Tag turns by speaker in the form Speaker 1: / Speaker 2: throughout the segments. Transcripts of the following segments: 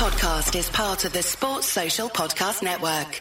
Speaker 1: podcast is part of the Sports Social Podcast Network.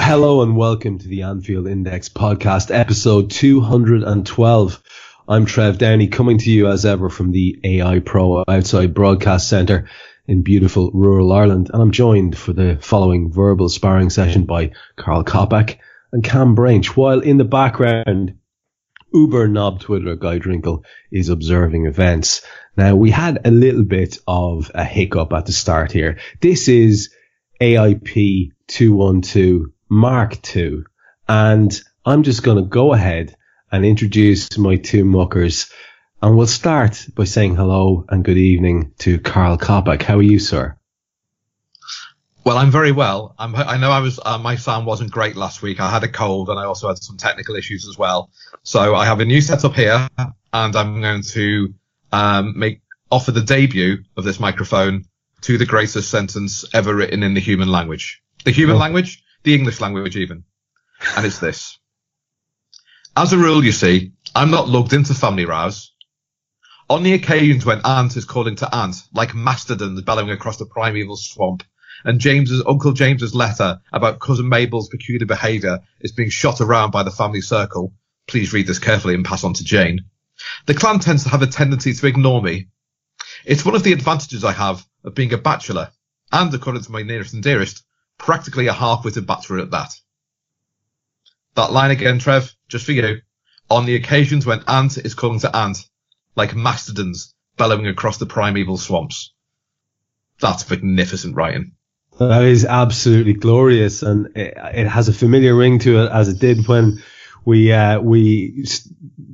Speaker 2: Hello and welcome to the Anfield Index podcast, episode 212. I'm Trev Downey coming to you as ever from the AI Pro outside broadcast centre in beautiful rural Ireland. And I'm joined for the following verbal sparring session by Karl Coppack and Kam Brainch, while in the background, Uber knob Twitter Guy Drinkle is observing events. Now we had a little bit of a hiccup at the start here. This is AIP 212 Mark II. And I'm just going to go ahead and introduce my two muckers. And we'll start by saying hello and good evening to Karl Coppack. How are you, sir?
Speaker 3: Well, I'm very well. I'm, i know I was uh, my sound wasn't great last week. I had a cold and I also had some technical issues as well. So I have a new setup here, and I'm going to um, make offer the debut of this microphone to the greatest sentence ever written in the human language. The human oh. language the English language even. And it's this. As a rule, you see, I'm not lugged into family rows. On the occasions when aunt is calling to aunt, like mastodons bellowing across the primeval swamp, and James's Uncle James's letter about cousin Mabel's peculiar behaviour is being shot around by the family circle. Please read this carefully and pass on to Jane. The clan tends to have a tendency to ignore me. It's one of the advantages I have of being a bachelor, and according to my nearest and dearest, practically a half-witted batsman at that. That line again, Trev, just for you. On the occasions when ant is calling to ant, like mastodons bellowing across the primeval swamps. That's magnificent writing.
Speaker 2: That is absolutely glorious, and it, it has a familiar ring to it as it did when we uh, we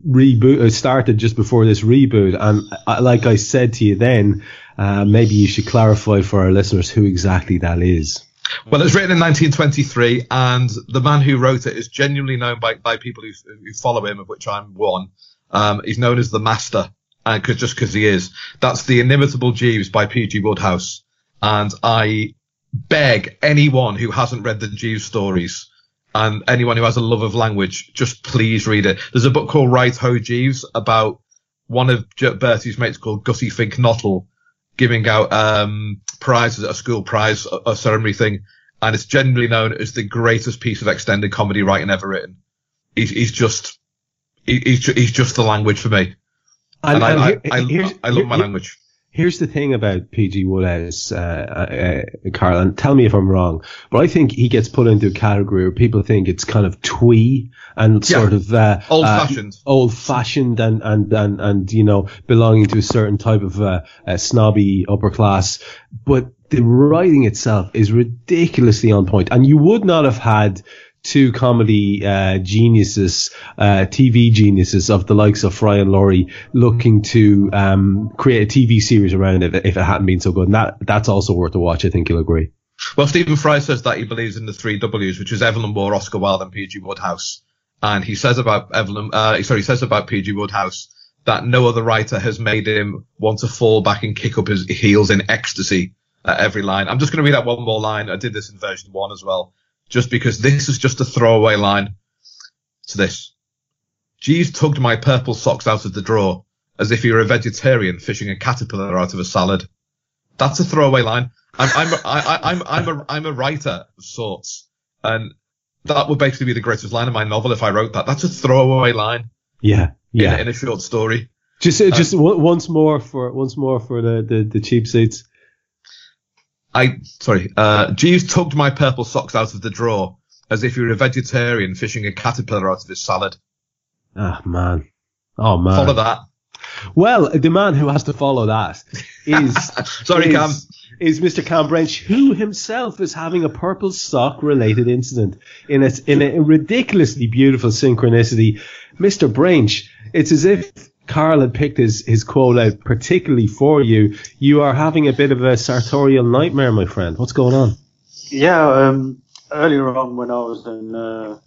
Speaker 2: reboot uh, started just before this reboot. And uh, like I said to you then, uh, maybe you should clarify for our listeners who exactly that is.
Speaker 3: Well, it was written in 1923, and the man who wrote it is genuinely known by, by people who, who follow him, of which I'm one. Um, he's known as the Master, and cause, just because he is. That's The Inimitable Jeeves by P.G. Wodehouse. And I beg anyone who hasn't read the Jeeves stories and anyone who has a love of language, just please read it. There's a book called Right Ho Jeeves about one of Bertie's mates called Gussie Fink Nottle giving out um, prizes at a school prize a, a ceremony thing, and it's generally known as the greatest piece of extended comedy writing ever written. He's, he's just he, he's he's just the language for me, and, and, I, I, I, I, love my language.
Speaker 2: Here's the thing about PG Wodehouse, uh, uh, Karl, and tell me if I'm wrong, but I think he gets put into a category where people think it's kind of twee and yeah. sort of uh,
Speaker 3: old fashioned,
Speaker 2: uh, old fashioned, and, and and and you know belonging to a certain type of uh, snobby upper class. But the writing itself is ridiculously on point, and you would not have had two comedy uh, geniuses, uh, TV geniuses of the likes of Fry and Laurie looking to um, create a TV series around it if it hadn't been so good. And that that's also worth a watch. I think you'll agree.
Speaker 3: Well, Stephen Fry says that he believes in the three W's, which is Evelyn Waugh, Oscar Wilde, and P.G. Wodehouse. And he says about Evelyn, uh, sorry, he says about P.G. Wodehouse that no other writer has made him want to fall back and kick up his heels in ecstasy at every line. I'm just going to read out one more line. I did this in version one as well just because this is just a throwaway line to this. Jeeves tugged my purple socks out of the drawer as if he were a vegetarian fishing a caterpillar out of a salad. That's a throwaway line. I'm, I'm, I, I'm, I'm a, I'm a writer of sorts. And that would basically be the greatest line of my novel if I wrote that. That's a throwaway line.
Speaker 2: Yeah. Yeah.
Speaker 3: In, in a short story.
Speaker 2: Just, uh, just um, once more for, once more for the, the, the cheap seats.
Speaker 3: I sorry, uh, Jeeves tugged my purple socks out of the drawer as if he were a vegetarian fishing a caterpillar out of his salad.
Speaker 2: Ah oh, man, oh man,
Speaker 3: follow that.
Speaker 2: Well, the man who has to follow that is
Speaker 3: sorry, is, Kam.
Speaker 2: Is Mr. Kam Brainch, who himself is having a purple sock related incident in a, in a ridiculously beautiful synchronicity. Mr. Brainch, it's as if Karl had picked his, his quote out particularly for you. You are having a bit of a sartorial nightmare, my friend. What's going on?
Speaker 4: Yeah, um, earlier on when I was in, uh,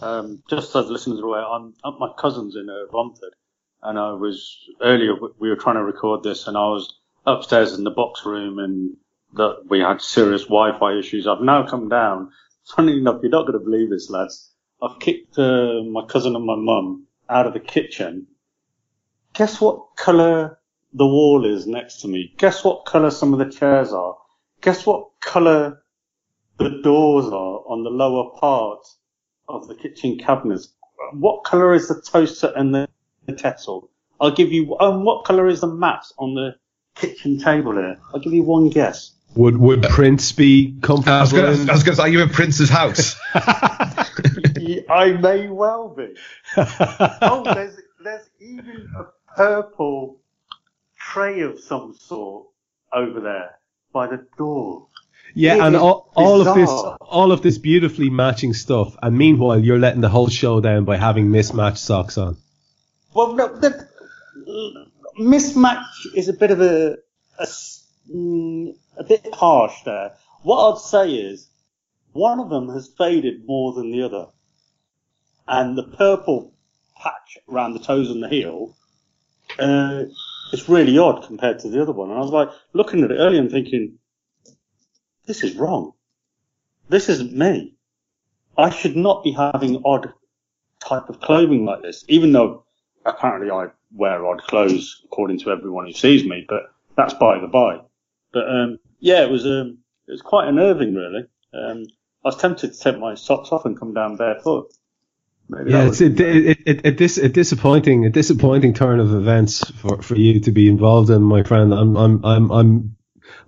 Speaker 4: um, just as listeners are aware, I'm at my cousin's in uh, Romford, and I was earlier. We were trying to record this, and I was upstairs in the box room, and that we had serious Wi-Fi issues. I've now come down. Funny enough, you're not going to believe this, lads. I've kicked uh, my cousin and my mum out of the kitchen. Guess what colour the wall is next to me? Guess what colour some of the chairs are? Guess what colour the doors are on the lower part of the kitchen cabinets? What colour is the toaster and the, the kettle? I'll give you. Um, what colour is the mat on the kitchen table here? I'll give you one guess.
Speaker 2: Would would Prince be comfortable?
Speaker 3: I was going to say, are you in Prince's house?
Speaker 4: I may well be. Oh, there's there's even a purple tray of some sort over there by the door.
Speaker 2: yeah,
Speaker 4: It
Speaker 2: and all, all of this, all of this beautifully matching stuff, and meanwhile you're letting the whole show down by having mismatched socks on.
Speaker 4: Well, no, the mismatch is a bit of a, mm, a bit harsh there. What I'd say is one of them has faded more than the other, and the purple patch around the toes and the heel uh, is really odd compared to the other one. And I was like looking at it earlier and thinking, this is wrong. This isn't me. I should not be having odd type of clothing like this, even though apparently I wear odd clothes according to everyone who sees me, but that's by the by. But um, yeah, it was um, it was quite unnerving, really. Um, I was tempted to take my socks off and come down barefoot. Maybe
Speaker 2: Yeah, it's
Speaker 4: would-
Speaker 2: a, it, it, it, dis, a disappointing, a disappointing turn of events for, for you to be involved in, my friend. I'm, I'm, I'm, I'm,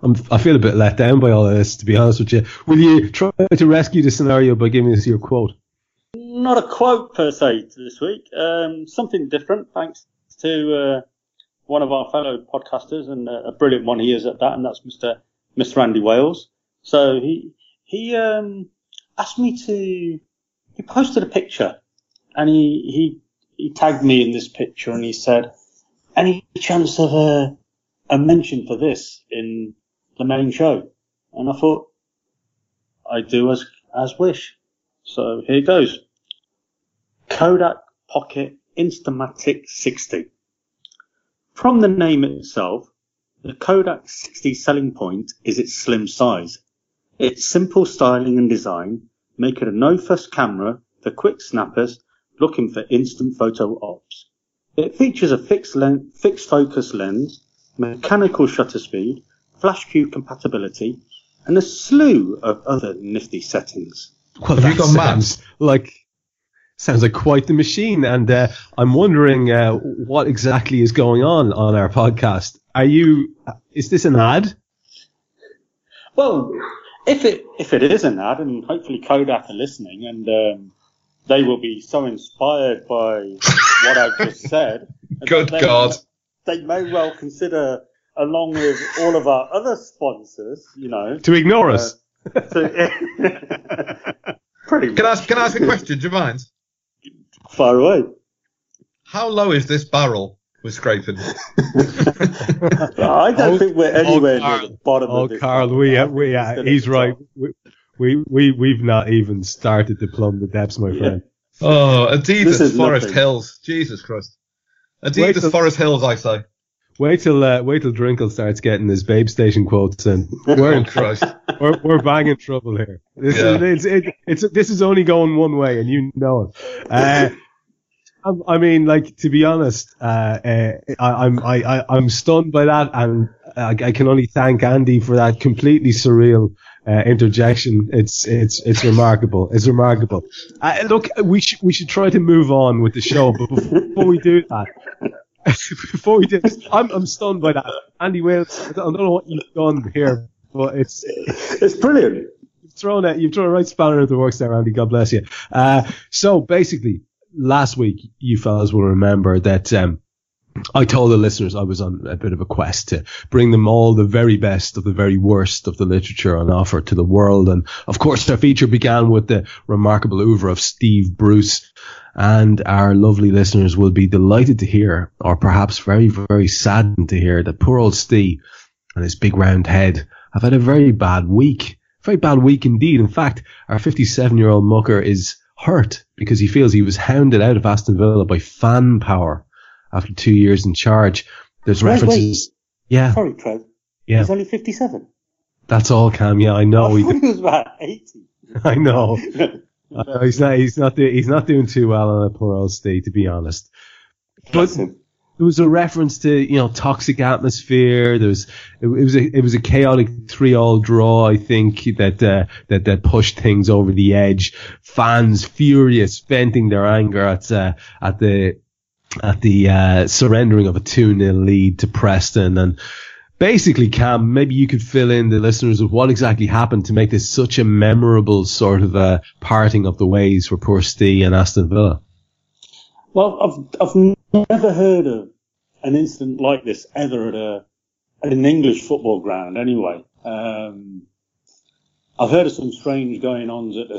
Speaker 2: I'm, I feel a bit let down by all of this, to be honest with you. Will you try to rescue the scenario by giving us your quote?
Speaker 4: not a quote per se this week. Um, something different, thanks to uh, one of our fellow podcasters and uh, a brilliant one he is at that, and that's Mr. Mr. Andy Wales. So he he um, asked me to. He posted a picture, and he he he tagged me in this picture, and he said, "Any chance of a a mention for this in the main show?" And I thought, I do as as wish. So here goes. Kodak Pocket Instamatic 60. From the name itself, the Kodak 60 selling point is its slim size. Its simple styling and design make it a no-fuss camera for quick snappers looking for instant photo ops. It features a fixed, len- fixed focus lens, mechanical shutter speed, flash cube compatibility, and a slew of other nifty settings.
Speaker 2: Well,
Speaker 3: Have you
Speaker 2: that
Speaker 3: gone mad?
Speaker 2: sounds Like, sounds like quite the machine. And uh, I'm wondering uh, what exactly is going on on our podcast. Are you? Is this an ad?
Speaker 4: Well, if it if it is an ad, and hopefully Kodak are listening, and um, they will be so inspired by what I've just said.
Speaker 3: Good
Speaker 4: they,
Speaker 3: God.
Speaker 4: They may well consider, along with all of our other sponsors, you know,
Speaker 2: To ignore us?
Speaker 4: to, pretty much
Speaker 3: Can I ask, can I ask a question? Do you mind?
Speaker 4: far away.
Speaker 3: How low is this barrel we're scraping?
Speaker 4: I don't
Speaker 2: Oh,
Speaker 4: think we're anywhere near the bottom
Speaker 2: Oh,
Speaker 4: of this. Karl,
Speaker 2: we,
Speaker 4: I
Speaker 2: uh, we,
Speaker 4: we're
Speaker 2: uh,
Speaker 4: still at
Speaker 2: he's right. We, we, we, we've not even started to plumb the depths, my friend.
Speaker 3: Oh,
Speaker 4: This
Speaker 3: Adidas
Speaker 4: is
Speaker 3: Forest
Speaker 4: nothing.
Speaker 3: Hills. Jesus Christ.
Speaker 2: Wait
Speaker 3: Adidas
Speaker 2: till-
Speaker 3: Forest Hills, I say.
Speaker 2: Wait till, uh, wait till Drinkle starts getting his babe station quotes in. We're
Speaker 3: Oh,
Speaker 2: in,
Speaker 3: Christ.
Speaker 2: we're, we're banging trouble here. This
Speaker 3: Yeah.
Speaker 2: is, it's, it, it's, this is only going one way and you know it. Uh, I'm- mean, like to be honest, uh, uh, I, I'm I, I, I'm stunned by that, and I, I can only thank Andy for that completely surreal uh, interjection. It's it's it's remarkable. It's remarkable. Uh, look, we should we should try to move on with the show, but before we do that, before we do this, I'm I'm stunned by that. Andy Wales, I don't know what you've done here, but it's
Speaker 4: It's brilliant.
Speaker 2: you've thrown it. You've thrown a right spanner into the works there, Andy. God bless you. Uh, so basically, last week, you fellas will remember that um, I told the listeners I was on a bit of a quest to bring them all the very best of the very worst of the literature on offer to the world. And of course, our feature began with the remarkable oeuvre of Steve Bruce. And our lovely listeners will be delighted to hear, or perhaps very, very saddened to hear that poor old Steve and his big round head have had a very bad week. Very bad week indeed. In fact, our 57 year old mucker is hurt because he feels he was hounded out of Aston Villa by fan power after two years in charge. There's references. Yeah,
Speaker 4: Sorry, Trev.
Speaker 2: yeah,
Speaker 4: He's only 57.
Speaker 2: that's all, Kam. Yeah, I know.
Speaker 4: I
Speaker 2: He,
Speaker 4: he was about 80.
Speaker 2: I know. He's not. He's not. Do, he's not doing too well on a parole stay, to be honest. But there was a reference to you know toxic atmosphere. There was it, it was a it was a chaotic three all draw. I think that uh, that that pushed things over the edge. Fans furious, venting their anger at uh, at the at the uh, surrendering of a two 0 lead to Preston and. Basically, Kam, maybe you could fill in the listeners with what exactly happened to make this such a memorable sort of a parting of the ways for poor Steve and Aston Villa.
Speaker 4: Well, I've, I've never heard of an incident like this ever at a, at an English football ground anyway. Um, I've heard of some strange going ons at,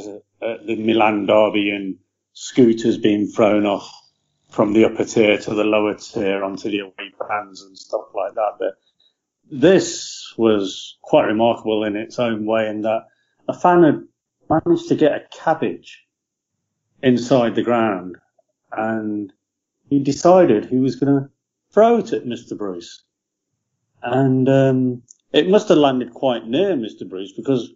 Speaker 4: at the Milan derby and scooters being thrown off from the upper tier to the lower tier onto the away fans and stuff like that. But this was quite remarkable in its own way in that a fan had managed to get a cabbage inside the ground and he decided he was going to throw it at Mr. Bruce. And um, it must have landed quite near Mr. Bruce because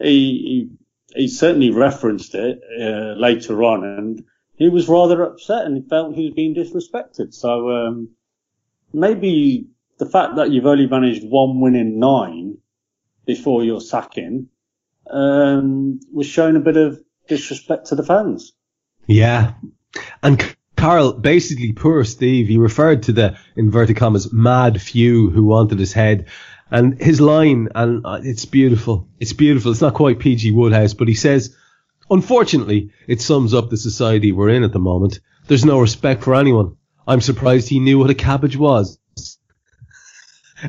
Speaker 4: he he, he certainly referenced it uh, later on, and he was rather upset and he felt he was being disrespected. So um, maybe the fact that you've only managed one win in nine before your sacking um, was showing a bit of disrespect to the fans.
Speaker 2: Yeah. And Karl, basically, poor Steve, he referred to the inverted commas mad few who wanted his head. And his line, and uh, it's beautiful. It's beautiful. It's not quite PG Wodehouse, but he says, unfortunately, it sums up the society we're in at the moment. There's no respect for anyone. I'm surprised he knew what a cabbage was.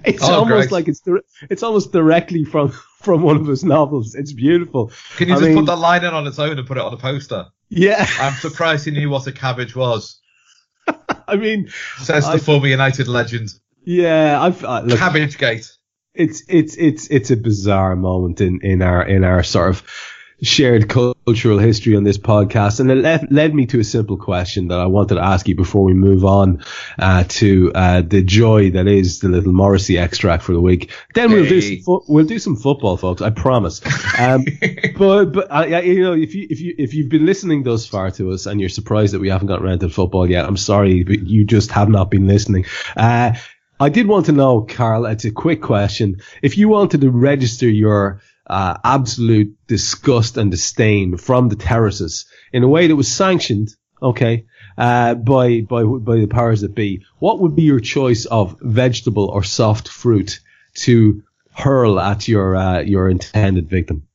Speaker 2: It's
Speaker 3: Oh,
Speaker 2: almost like it's it's almost directly from from one of his novels. It's beautiful.
Speaker 3: Can you
Speaker 2: I
Speaker 3: just
Speaker 2: mean-
Speaker 3: put that line in on its own and put it on a poster?
Speaker 2: Yeah,
Speaker 3: I'm surprised he knew what a cabbage was.
Speaker 2: I mean,
Speaker 3: Says
Speaker 2: I-
Speaker 3: the former United legend.
Speaker 2: yeah. I've uh, look,
Speaker 3: Cabbage Gate.
Speaker 2: it's it's it's it's a bizarre moment in in our in our sort of shared cultural history on this podcast, and it led, led me to a simple question that I wanted to ask you before we move on uh, to uh, the joy that is the little Morrissey extract for the week. Then we'll do some fo- we'll do some football, folks. I promise. Um, but but I, I, you know if you if you if you've been listening thus far to us and you're surprised that we haven't got around to football yet, I'm sorry, but you just have not been listening. Uh, I did want to know, Karl. It's a quick question. If you wanted to register your uh, absolute disgust and disdain from the terraces in a way that was sanctioned, okay, uh, by by by the powers that be, what would be your choice of vegetable or soft fruit to hurl at your uh, your intended victim?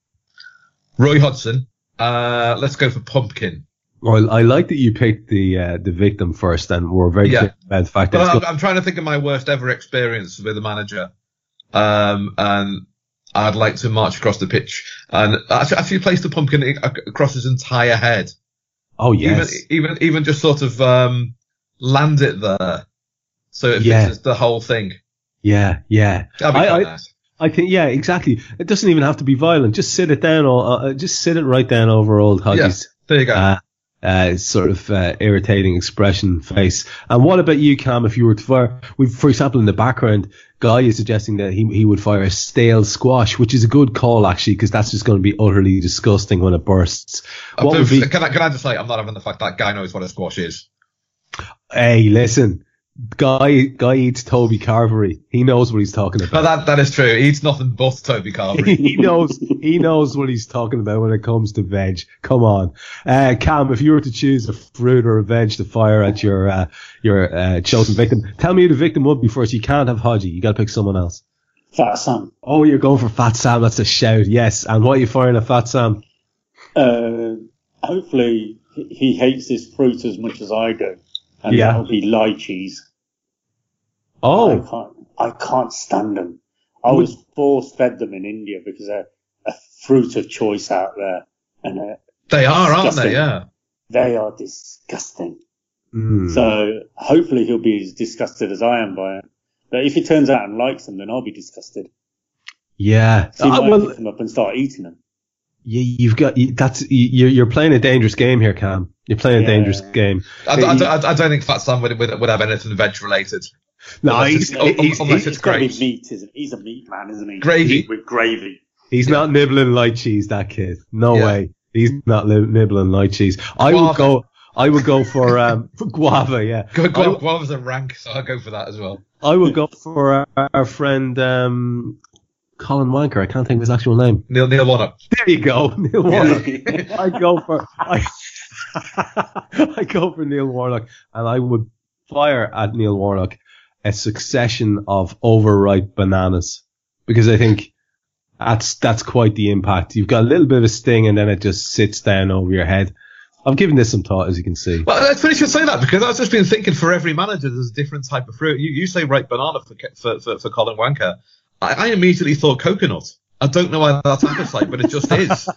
Speaker 3: Roy Hodgson. Uh, let's go for pumpkin.
Speaker 2: Well, I like that you picked the uh, the victim first, and we're very
Speaker 3: Yeah.
Speaker 2: about the fact that it's
Speaker 3: I'm. I'm trying to think of my worst ever experience with a manager. Um, and I'd like to march across the pitch and actually, actually place the pumpkin across his entire head.
Speaker 2: oh yes,
Speaker 3: Even, even, even just sort of, um, land it there. So it
Speaker 2: Yeah.
Speaker 3: fixes the whole thing.
Speaker 2: yeah, yeah. I- I-. I think yeah, exactly. It doesn't even have to be violent. Just sit it down, or uh, just sit it right down over old Huggies.
Speaker 3: There you go.
Speaker 2: Uh, uh, sort of uh, irritating expression face. And what about you, Kam? If you were to fire, we, for example, in the background, Guy is suggesting that he he would fire a stale squash, which is a good call actually, because that's just going to be utterly disgusting when it bursts. What would be?
Speaker 3: can, I, can I just say, I'm not having the fact that guy knows what a squash is.
Speaker 2: Hey, listen, Guy Guy eats Toby Carvery. He knows what he's talking about.
Speaker 3: But that, that is true. He eats nothing but Toby Carvery.
Speaker 2: he knows he knows what he's talking about when it comes to veg. Come on, uh, Kam. If you were to choose a fruit or a veg to fire at your uh, your uh, chosen victim, tell me who the victim would be first. You can't have Hodgie. You got to pick someone else.
Speaker 4: Fat Sam.
Speaker 2: Oh, you're going for Fat Sam. That's a shout. Yes. And what are you firing at Fat Sam?
Speaker 4: Uh, hopefully he- he hates this fruit as much as I do. And
Speaker 2: Yeah.
Speaker 4: that'll be lychees. I
Speaker 2: Oh,
Speaker 4: can't, I can't stand them. I was force fed them in India because they're a fruit of choice out there. And uh,
Speaker 3: They are, aren't they? Yeah.
Speaker 4: they are disgusting.
Speaker 2: mm.
Speaker 4: So hopefully he'll be as disgusted as I am by it. But if he turns out and likes them, then I'll be disgusted.
Speaker 2: yeah.
Speaker 4: So he
Speaker 2: Uh, well,
Speaker 4: pick them up and start eating them.
Speaker 2: Yeah, you've got you, that's you, you're playing a dangerous game here, Kam. You're playing a
Speaker 4: Yeah.
Speaker 2: dangerous game.
Speaker 3: I, I, don't- I, don't think Fat Sam would, would, would have anything veg related.
Speaker 2: No,
Speaker 3: Unless
Speaker 2: he's,
Speaker 3: it's-
Speaker 2: he's,
Speaker 3: unless
Speaker 2: he's,
Speaker 3: it's
Speaker 4: It's got to be
Speaker 3: great.
Speaker 4: meat, isn't it? He's a meat man, isn't he?
Speaker 3: Gravy.
Speaker 4: With gravy.
Speaker 2: he's not nibbling light cheese. That kid, no
Speaker 3: Yeah.
Speaker 2: way. He's not li- nibbling light cheese. I would go. I would go for um for guava. Yeah,
Speaker 3: Gu- Gu- Guava's a rank, so I'll go for that as well.
Speaker 2: I would go for our, our friend um Colin Wanker. I can't think of his actual name.
Speaker 3: Neil Neil Warnock.
Speaker 2: There you go, Neil Warnock. I go for I, I go for Neil Warnock, and I would fire at Neil Warnock a succession of overripe bananas because I think that's that's quite the impact. You've got a little bit of a sting, and then it just sits down over your head. I've given this some thought, as you can see.
Speaker 3: Well, it's funny you should say that because I've just been thinking for every manager there's a different type of fruit. You, you say ripe banana for, for, for, for Colin Wanker. I, I immediately thought coconut. I don't know why that's appetite, but it just is.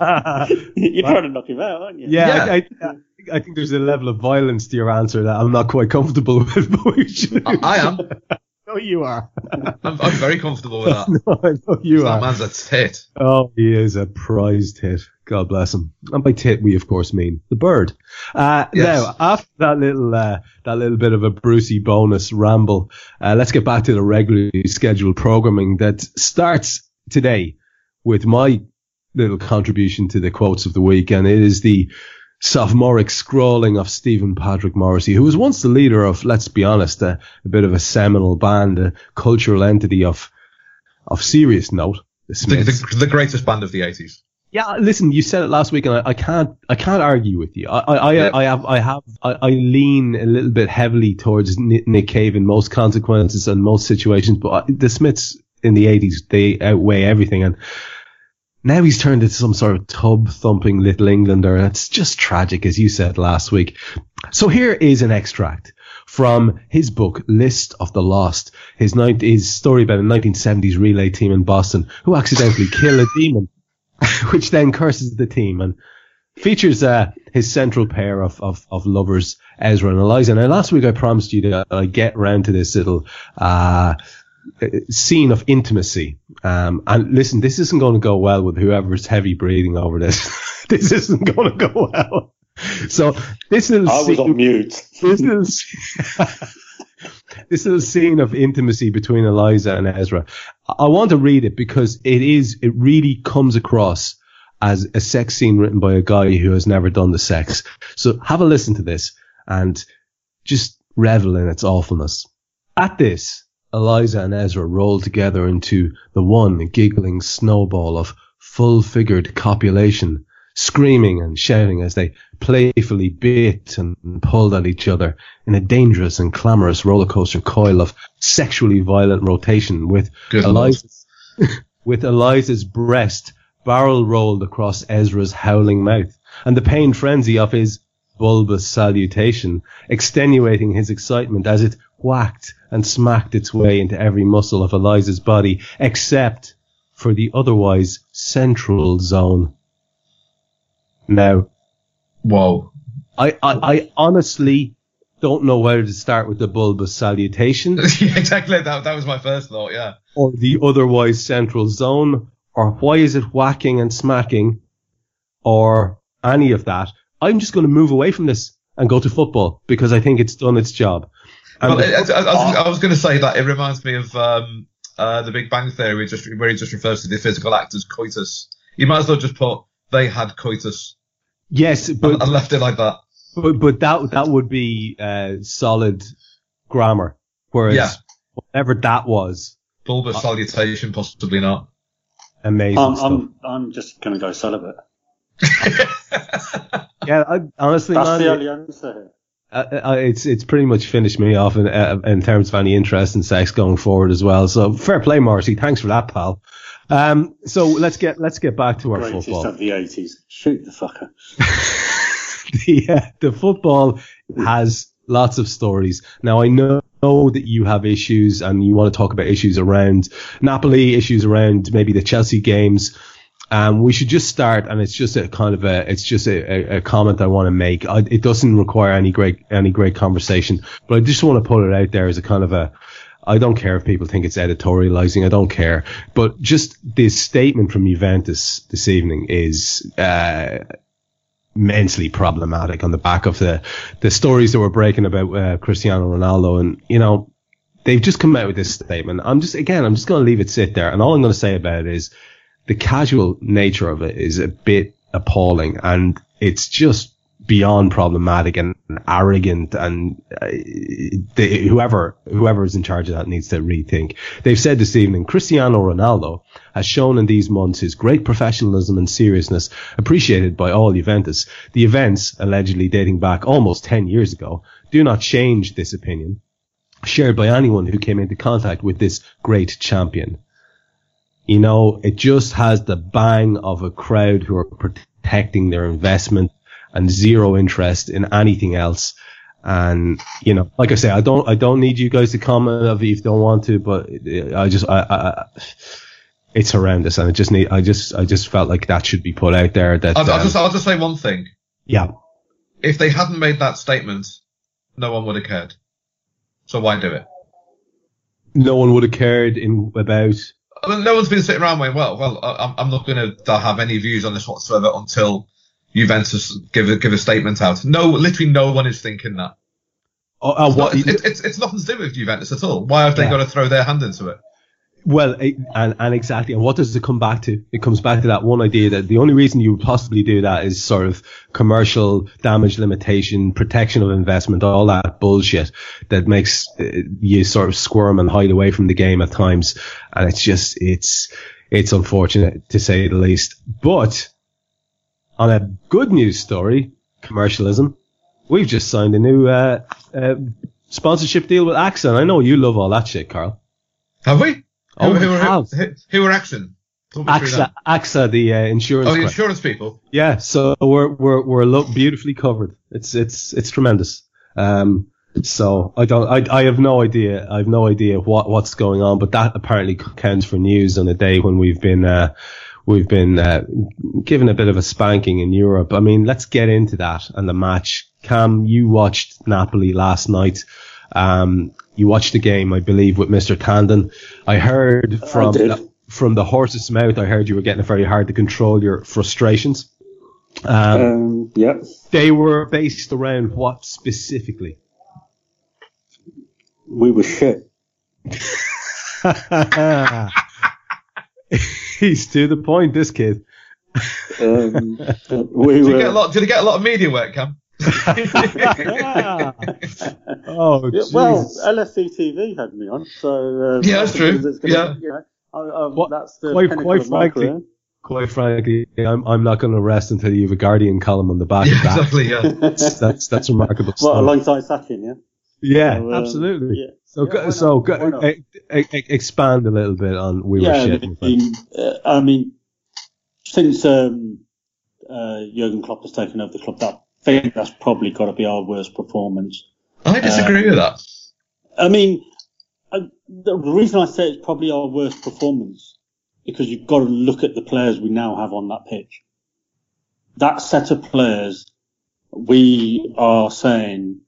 Speaker 4: You're trying to knock him out, aren't you?
Speaker 2: Yeah,
Speaker 3: Yeah.
Speaker 2: I, I, I think there's a level of violence to your answer that I'm not quite comfortable with. But we should.
Speaker 3: I, I am.
Speaker 2: know you are.
Speaker 3: I'm, I'm very comfortable with that.
Speaker 2: no, I know you
Speaker 3: that
Speaker 2: are.
Speaker 3: man's a tit.
Speaker 2: Oh, he is a prized tit. God bless him. And by tit, we of course mean the bird. Uh,
Speaker 3: Yes.
Speaker 2: now, after that little, uh, that little bit of a Brucey bonus ramble, uh, let's get back to the regularly scheduled programming that starts today with my little contribution to the quotes of the week. And it is the sophomoric scrawling of Stephen Patrick Morrissey, who was once the leader of, let's be honest, a, a bit of a seminal band, a cultural entity of, of serious note. The
Speaker 3: The, the, the greatest band of the 80s.
Speaker 2: Yeah, listen, you said it last week, and I, I can't, I can't argue with you. I, I, I,
Speaker 3: Yeah.
Speaker 2: I have, I have, I, I lean a little bit heavily towards Ni- Nick Cave in most consequences and most situations, but I- the Smiths in the '80s they outweigh everything, and now he's turned into some sort of tub thumping little Englander, and it's just tragic, as you said last week. So here is an extract from his book List of the Lost, his, his story about a 1970s relay team in Boston who accidentally kill a demon, which then curses the team and features uh, his central pair of, of, of lovers, Ezra and Eliza. Now, last week I promised you that I'd get round to this little uh, scene of intimacy. Um, and listen, this isn't going to go well with whoever's heavy breathing over this. this isn't going to go well. So this little
Speaker 4: I was
Speaker 2: scene,
Speaker 4: on mute.
Speaker 2: this little, this little scene of intimacy between Eliza and Ezra. I I want to read it because it is, it really comes across as a sex scene written by a guy who has never done the sex. So have a listen to this and just revel in its awfulness. At this, Eliza and Ezra roll together into the one giggling snowball of full-figured copulation, screaming and shouting as they playfully bit and pulled at each other in a dangerous and clamorous roller coaster coil of sexually violent rotation with
Speaker 3: Good.
Speaker 2: Eliza's, with Eliza's breast barrel rolled across Ezra's howling mouth and the pained frenzy of his bulbous salutation extenuating his excitement as it whacked and smacked its way into every muscle of Eliza's body except for the otherwise central zone. Now,
Speaker 3: Whoa.
Speaker 2: I, I, I honestly don't know whether to start with the bulbous salutation
Speaker 3: yeah, exactly. That, that was my first thought, yeah.
Speaker 2: or the otherwise central zone, or why is it whacking and smacking, or any of that. I'm just going to move away from this and go to football because I think it's done its job. And
Speaker 3: Well, I, I, I was, I was going to say that it reminds me of um, uh, the Big Bang Theory, where he, just, where he just refers to the physical act as coitus. You might as well just put they had coitus
Speaker 2: yes, but,
Speaker 3: I left it like that.
Speaker 2: but but that that would be uh, solid grammar, whereas
Speaker 3: Yeah.
Speaker 2: whatever that was,
Speaker 3: Bulbous salutation, possibly not.
Speaker 2: amazing
Speaker 4: I'm,
Speaker 2: stuff.
Speaker 4: I'm, I'm just going to go celibate.
Speaker 2: yeah, I, honestly,
Speaker 4: That's
Speaker 2: man,
Speaker 4: the only answer here.
Speaker 2: Uh, uh, it's it's pretty much finished me off in uh, in terms of any interest in sex going forward as well. So fair play, Morrissey. Thanks for that, pal. Um, so let's get let's get back to our
Speaker 4: Greatest
Speaker 2: football.
Speaker 4: of the 80s. Shoot the fucker.
Speaker 2: the uh, the football has lots of stories. Now I know that you have issues and you want to talk about issues around Napoli, issues around maybe the Chelsea games. Um, we should just start, and it's just a kind of a, it's just a, a, a comment I want to make. I, it doesn't require any great, any great conversation, but I just want to put it out there as a kind of a, I don't care if people think it's editorializing. I don't care. But just this statement from Juventus this evening is uh, immensely problematic on the back of the the stories that were breaking about uh, Cristiano Ronaldo, and you know they've just come out with this statement. I'm just again, I'm just going to leave it sit there, and all I'm going to say about it is the casual nature of it is a bit appalling, and it's just beyond problematic and arrogant and uh, the, whoever whoever is in charge of that needs to rethink. They've said this evening Cristiano Ronaldo has shown in these months his great professionalism and seriousness appreciated by all Juventus. The events allegedly dating back almost 10 years ago do not change this opinion shared by anyone who came into contact with this great champion. You know, it just has the bang of a crowd who are protecting their investment and zero interest in anything else. And you know, like I say, I don't, I don't need you guys to comment if you don't want to, but I just, I, I, it's horrendous, and I just need, I just, I just felt like that should be put out there. That
Speaker 3: I'll, I'll
Speaker 2: um,
Speaker 3: just, I'll just say one thing.
Speaker 2: yeah,
Speaker 3: If they hadn't made that statement, no one would have cared. So why do it?
Speaker 2: no one would have cared in about.
Speaker 3: No one's been sitting around going, well, well, I'm, I'm not going to have any views on this whatsoever until Juventus give a, give a statement out. No, literally no one is thinking that.
Speaker 2: Oh, uh,
Speaker 3: It's,
Speaker 2: what,
Speaker 3: not- it's, it's, it's nothing to do with Juventus at all. Why have they
Speaker 2: Yeah.
Speaker 3: got to throw their hand into it?
Speaker 2: Well, and, and exactly. And what does it come back to? It comes back to that one idea that the only reason you would possibly do that is sort of commercial damage limitation, protection of investment, all that bullshit that makes uh, you sort of squirm and hide away from the game at times. And it's just, it's, it's unfortunate to say the least. But on a good news story, commercialism, we've just signed a new, uh, uh, sponsorship deal with AXA. And I know you love all that shit, Karl.
Speaker 3: Have we?
Speaker 2: Oh,
Speaker 3: who, who,
Speaker 2: have.
Speaker 3: who, who are Action? Talk me through
Speaker 2: AXA. AXA, the uh, insurance.
Speaker 3: Oh, the insurance people.
Speaker 2: Yeah, so we're we're we're lo- beautifully covered. It's it's it's tremendous. Um, so I don't I I have no idea I have no idea what what's going on, but that apparently counts for news on a day when we've been uh we've been uh, given a bit of a spanking in Europe. I mean, let's get into that and the match. Cam, you watched Napoli last night. Um, you watched the game, I believe, with Mr. Tandon. I heard from
Speaker 4: did.
Speaker 2: the, from the horse's mouth. I heard you were getting it very hard to control your frustrations. Um,
Speaker 4: Um, yeah.
Speaker 2: they were based around what specifically?
Speaker 4: We were shit.
Speaker 2: He's to the point, this kid.
Speaker 4: Um, we
Speaker 3: Did you
Speaker 4: were.
Speaker 3: get a lot? Did you get a lot of media work, Kam?
Speaker 2: oh,
Speaker 4: Yeah, well,
Speaker 2: Jesus.
Speaker 4: LSE TV had me on, so uh,
Speaker 3: Yeah, that's true.
Speaker 4: it's gonna-
Speaker 3: Yeah.
Speaker 4: you know, I, I,
Speaker 2: What-
Speaker 4: that's the
Speaker 2: quite-
Speaker 4: pinnacle
Speaker 2: quite
Speaker 4: of my
Speaker 2: frankly,
Speaker 4: career.
Speaker 2: quite frankly, I'm, I'm not going to rest until you have a Guardian column on the back
Speaker 3: yeah,
Speaker 2: of that.
Speaker 3: exactly. Yeah.
Speaker 2: That's, that's, that's remarkable
Speaker 4: Well, alongside Sakin, yeah.
Speaker 2: yeah,
Speaker 4: So, um,
Speaker 2: absolutely.
Speaker 4: Yeah.
Speaker 2: So,
Speaker 4: Yeah,
Speaker 2: go,
Speaker 4: why not?
Speaker 2: so go,
Speaker 4: not?
Speaker 2: e- e- e- expand a little bit on we were
Speaker 4: yeah,
Speaker 2: shit.
Speaker 4: I mean, uh, I mean, since um, uh, Jurgen Klopp has taken over the club, that I think that's probably got to be our worst performance.
Speaker 3: I disagree with that.
Speaker 4: I mean, uh, the reason I say it's probably our worst performance because you've got to look at the players we now have on that pitch. That set of players, we are saying,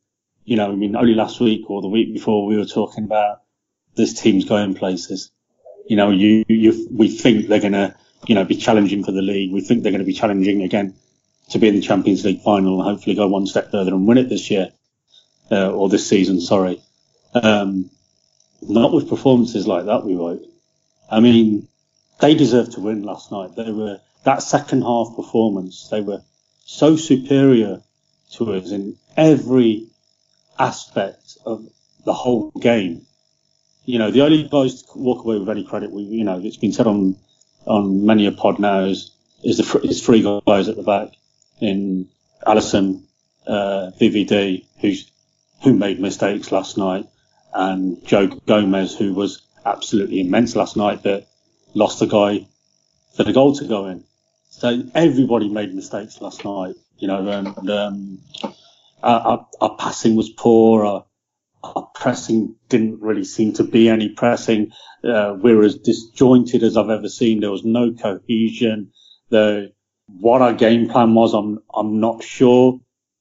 Speaker 4: you know, I mean, only last week or the week before we were talking about this team's going places. You know, you, you, we think they're going to, you know, be challenging for the league. We think they're going to be challenging again to be in the Champions League final and hopefully go one step further and win it this year, uh, or this season, sorry. Um, not with performances like that, we won't. I mean, they deserved to win last night. They were, that second half performance, they were so superior to us in every aspect of the whole game. You know, the only guys to walk away with any credit, we, you know, it's been said on, on many a pod now is, is the, is three guys at the back in Alisson, uh, VVD, who's, who made mistakes last night, and Joe Gomez, who was absolutely immense last night, but lost the guy for the goal to go in. So everybody made mistakes last night, you know, and um, our, our, our passing was poor. Our, our pressing didn't really seem to be any pressing. Uh, we were as disjointed as I've ever seen. There was no cohesion. The what our game plan was, I'm I'm not sure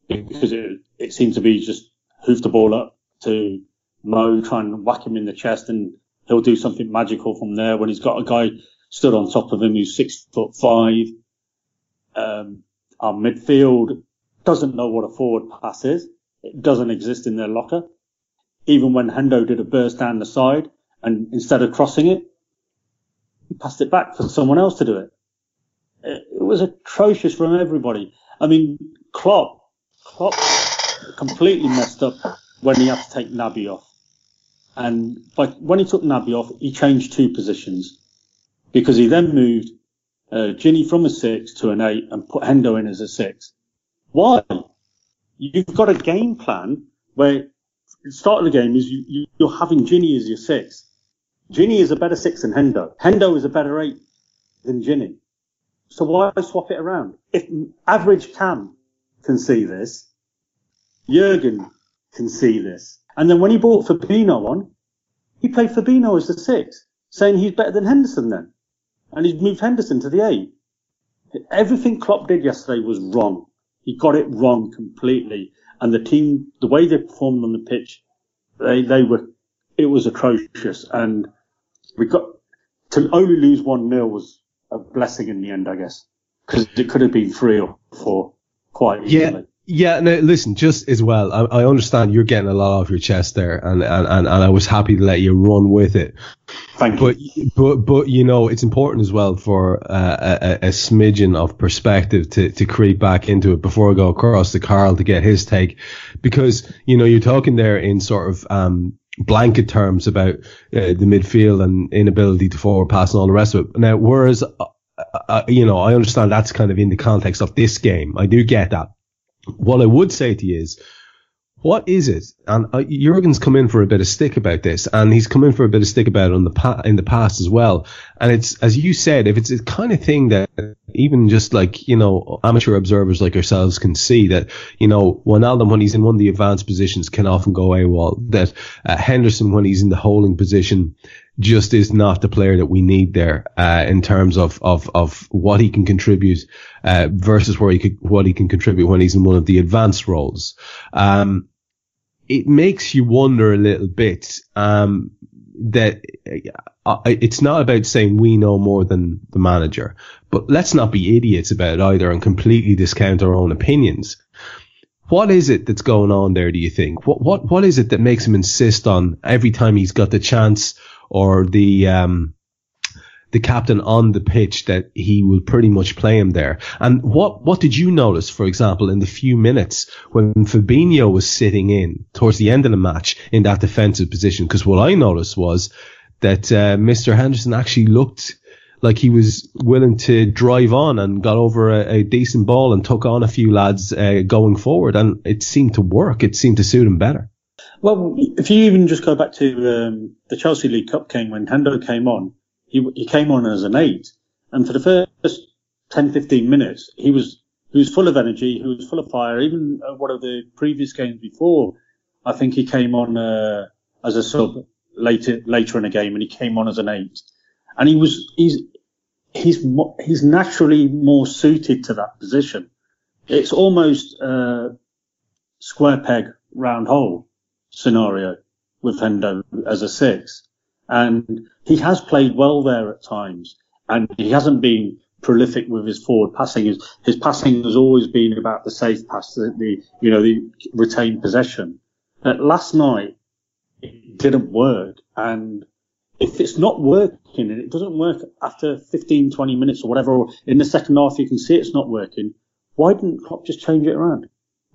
Speaker 4: because it it seemed to be just hoof the ball up to Mo try and whack him in the chest and he'll do something magical from there when he's got a guy stood on top of him who's six foot five. Um, our midfield doesn't know what a forward pass is. It doesn't exist in their locker. Even when Hendo did a burst down the side and instead of crossing it, he passed it back for someone else to do it. It was atrocious from everybody. I mean, Klopp, Klopp completely messed up when he had to take Naby off. And but when he took Naby off, he changed two positions because he then moved uh, Gini from a six to an eight and put Hendo in as a six. Why? You've got a game plan where the start of the game is you, are having Gini as your six. Gini is a better six than Hendo. Hendo is a better eight than Gini. So why swap it around? If average Kam can see this, Jurgen can see this. And then when he brought Fabinho on, he played Fabinho as the six, saying he's better than Henderson then. And he's moved Henderson to the eight. Everything Klopp did yesterday was wrong. He got it wrong completely. And the team, the way they performed on the pitch, they, they were, it was atrocious. And we got, to only lose one nil was a blessing in the end, I guess. Because it could have been three or four quite easily.
Speaker 2: Yeah. Yeah, no, listen, just as well, I, I, understand you're getting a lot off your chest there, and, and, and, I was happy to let you run with it.
Speaker 4: Thank you.
Speaker 2: but, you. But, but, you know, it's important as well for uh, a, a, smidgen of perspective to, to creep back into it before I go across to Karl to get his take. Because, you know, you're talking there in sort of, um, blanket terms about uh, the midfield and inability to forward pass and all the rest of it. Now, whereas, uh, uh, you know, I understand that's kind of in the context of this game. I do get that. What I would say to you is, what is it? And uh, Jurgen's come in for a bit of stick about this, and he's come in for a bit of stick about it the pa- in the past as well. And it's as you said, if it's a kind of thing that even just like you know amateur observers like ourselves can see that you know Wijnaldum when he's in one of the advanced positions can often go AWOL. That uh, Henderson when he's in the holding position just is not the player that we need there uh, in terms of, of, of what he can contribute uh, versus where he could, what he can contribute when he's in one of the advanced roles. Um, it makes you wonder a little bit um, that uh, it's not about saying we know more than the manager, but let's not be idiots about it either and completely discount our own opinions. What is it that's going on there? Do you think? What what what is it that makes him insist on every time he's got the chance or the um, the captain on the pitch that he will pretty much play him there. And what what did you notice, for example, in the few minutes when Fabinho was sitting in towards the end of the match in that defensive position? Because what I noticed was that uh, Mr. Henderson actually looked like he was willing to drive on and got over a, a decent ball and took on a few lads uh, going forward, and it seemed to work. It seemed to suit him better.
Speaker 4: Well, if you even just go back to um, the Chelsea League Cup game when Hendo came on, he, he came on as an eight, and for the first 10, 15 minutes, he was he was full of energy, he was full of fire. Even one of the previous games before, I think he came on uh, as a sub later later in the game, and he came on as an eight, and he was he's he's he's naturally more suited to that position. It's almost uh, square peg round hole scenario with Hendo as a six. And he has played well there at times and he hasn't been prolific with his forward passing. His, his passing has always been about the safe pass, the, the you know, the retained possession. But last night, it didn't work. And if it's not working and it doesn't work after 15, 20 minutes or whatever, or in the second half you can see it's not working, why didn't Klopp just change it around?